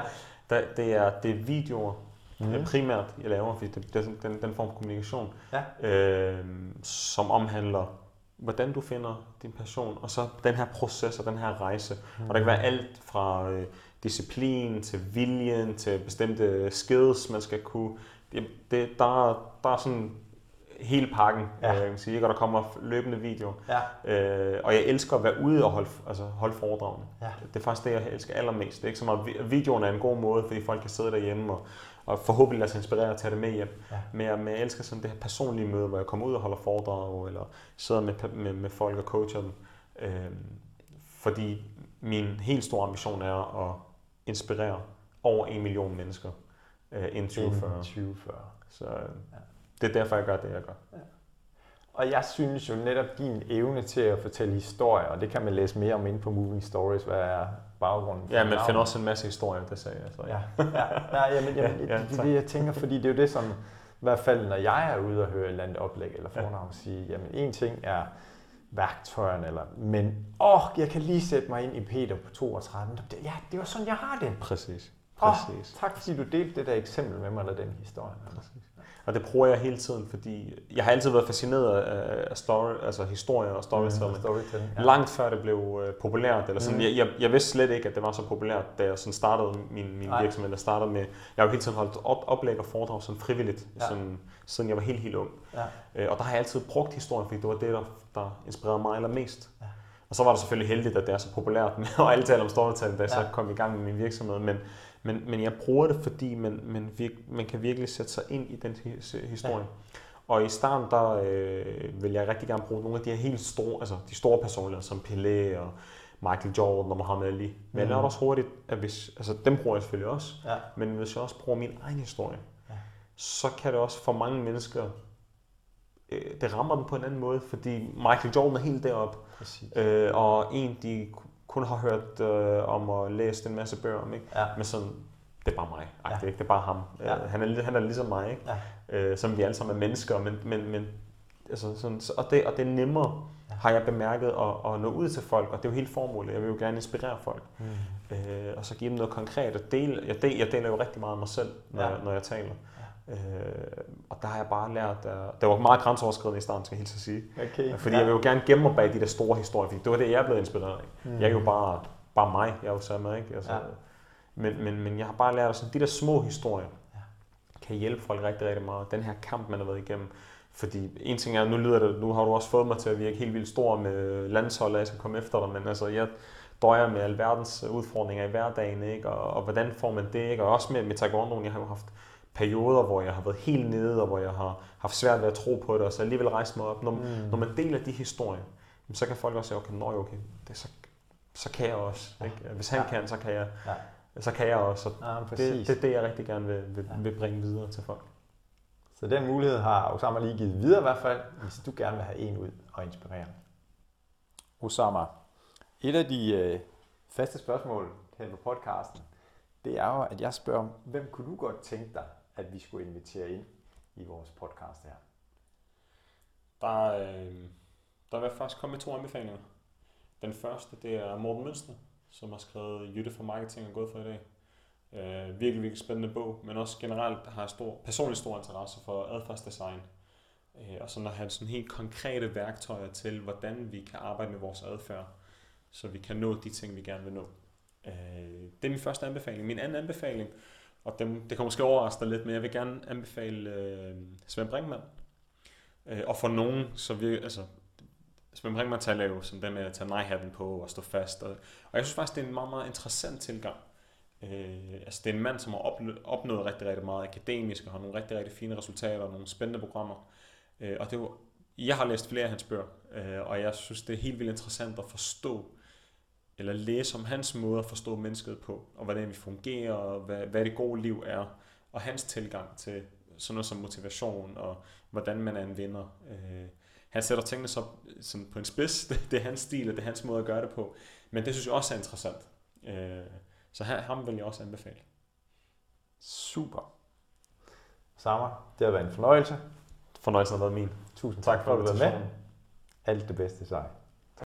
S2: der, det, er, det er videoer, mm. primært, jeg laver, fordi det, det er den, den form for kommunikation, ja. øh, som omhandler hvordan du finder din passion, og så den her proces og den her rejse. Mm. Og der kan være alt fra øh, disciplin til viljen til bestemte skills, man skal kunne. Det, det, der, der er sådan hele pakken, ja. øh, kan sige, og der kommer løbende video. Ja. Øh, og jeg elsker at være ude og holde, altså holde foredragene. Ja. Det er faktisk det, jeg elsker allermest. Det er ikke så meget, videoen er en god måde, fordi folk kan sidde derhjemme og, og forhåbentlig lade sig inspirere og tage det med hjem. Ja. Men, jeg, men jeg elsker sådan det her personlige møde, hvor jeg kommer ud og holder foredrag, eller sidder med, med, med folk og coacher dem. Øh, fordi min helt store ambition er at inspirere over en million mennesker øh, inden 2040. 2040. Så øh, ja. Det er derfor, jeg gør det, jeg gør. Ja.
S1: Og jeg synes jo netop din evne til at fortælle historier, og det kan man læse mere om inde på Moving Stories, hvad er baggrunden
S2: for Ja, men finder også en masse historier, det sagde jeg. Så ja.
S1: ja, ja, jamen, jamen, ja, [LAUGHS] ja, det er det, jeg tænker, fordi det er jo det, som i hvert fald, når jeg er ude og høre et eller andet oplæg eller fornavn ja. sige, jamen en ting er værktøjerne, eller, men åh, oh, jeg kan lige sætte mig ind i Peter på 32. Ja, det var sådan, jeg har det.
S2: Præcis.
S1: Præcis. Oh, tak fordi du delte det der eksempel med mig, eller den historie. Præcis.
S2: Og det bruger jeg hele tiden, fordi jeg har altid været fascineret af story, altså historier og storytelling. Mm, storytelling ja. Langt før det blev uh, populært. Eller sådan. Mm. Jeg, jeg, jeg, vidste slet ikke, at det var så populært, da jeg sådan startede min, min virksomhed. Jeg startede med, jeg har jo hele tiden holdt op, oplæg og foredrag sådan frivilligt, ja. sådan, siden jeg var helt, helt ung. Ja. Uh, og der har jeg altid brugt historien, fordi det var det, der, der inspirerede mig allermest. Ja. Og så var det selvfølgelig heldigt, at det er så populært med at [LAUGHS] alle taler om storytelling, da jeg ja. så kom i gang med min virksomhed. Men, men, men jeg bruger det, fordi man, man, virk, man kan virkelig sætte sig ind i den historie. Ja. Og i starten, der øh, vil jeg rigtig gerne bruge nogle af de her helt store, altså de store personer, som Pelé og Michael Jordan og Muhammad Ali. Men mm. jeg også hurtigt, at hvis, altså dem bruger jeg selvfølgelig også, ja. men hvis jeg også bruger min egen historie, ja. så kan det også for mange mennesker, øh, det rammer dem på en anden måde, fordi Michael Jordan er helt deroppe, øh, og en, de kun har hørt øh, om at læse en masse bøger om, ikke? Ja. men sådan, det er bare mig, ja. det, det er bare ham. Ja. Uh, han, er, han er ligesom mig, ikke? Ja. Uh, som vi alle sammen er mennesker, men, men, men altså sådan, og, det, og det er nemmere, ja. har jeg bemærket, at, at nå ud til folk, og det er jo helt formålet. Jeg vil jo gerne inspirere folk, mm. uh, og så give dem noget konkret. Og dele, jeg, del, jeg deler jo rigtig meget af mig selv, når, ja. når jeg taler. Øh, og der har jeg bare lært, uh, det var meget grænseoverskridende i starten, skal jeg helt så sige. Okay, fordi ja. jeg vil jo gerne gemme mig bag de der store historier, fordi det var det, jeg er blevet inspireret af. Mm. Jeg er jo bare, bare mig, jeg er jo sammen, ikke? Altså, ja. men, men, men jeg har bare lært, at de der små historier ja. kan hjælpe folk rigtig, rigtig meget. Den her kamp, man har været igennem. Fordi en ting er, nu lyder det, nu har du også fået mig til at virke helt vildt stor med landsholdet, at jeg skal komme efter dig, men altså, jeg, døjer med alverdens udfordringer i hverdagen, ikke? Og, og hvordan får man det, ikke? og også med, med taekwondo, jeg har jo haft perioder, hvor jeg har været helt nede, og hvor jeg har haft svært ved at tro på det, og så alligevel rejse mig op. Når, mm. når man deler de historier, så kan folk også sige, okay, nøj, okay, det, så, så kan jeg også. Ikke? Hvis han ja. kan, så kan jeg. Ja. Så kan jeg også. Så ja, det, det er det, jeg rigtig gerne vil, vil, ja. vil bringe videre til folk.
S1: Så den mulighed har Osama lige givet videre i hvert fald, hvis du gerne vil have en ud og inspirere. Osama, et af de øh, faste spørgsmål her på podcasten, det er jo, at jeg spørger, hvem kunne du godt tænke dig, at vi skulle invitere ind i vores podcast her?
S2: Der, øh, der vil faktisk komme med to anbefalinger. Den første, det er Morten Mønster, som har skrevet Jytte for Marketing og gået for i dag. Øh, virkelig, virkelig spændende bog, men også generelt har jeg stor, personligt stor interesse for adfærdsdesign. Øh, og så når han sådan helt konkrete værktøjer til, hvordan vi kan arbejde med vores adfærd, så vi kan nå de ting, vi gerne vil nå. Øh, det er min første anbefaling. Min anden anbefaling, og dem, det kan måske overraske dig lidt, men jeg vil gerne anbefale øh, Svend Brinkmann. Øh, og for nogen, så vi, altså, Svend Brinkmann taler jo som den med at tage nej på og stå fast. Og, og jeg synes faktisk, det er en meget, meget interessant tilgang. Øh, altså det er en mand, som har opnået rigtig, rigtig meget akademisk og har nogle rigtig, rigtig fine resultater og nogle spændende programmer. Øh, og det var, jeg har læst flere af hans bøger, øh, og jeg synes, det er helt vildt interessant at forstå, eller læse om hans måde at forstå mennesket på, og hvordan vi fungerer, og hvad, hvad det gode liv er, og hans tilgang til sådan noget som motivation, og hvordan man er en vinder. Øh, han sætter tingene så sådan på en spids, [LAUGHS] det, det er hans stil, og det er hans måde at gøre det på, men det synes jeg også er interessant. Øh, så her, ham vil jeg også anbefale.
S1: Super. Sammer, det har været en fornøjelse.
S2: Fornøjelsen har været min.
S1: Tusind tak, tak for, at du var med. Alt det bedste til sig.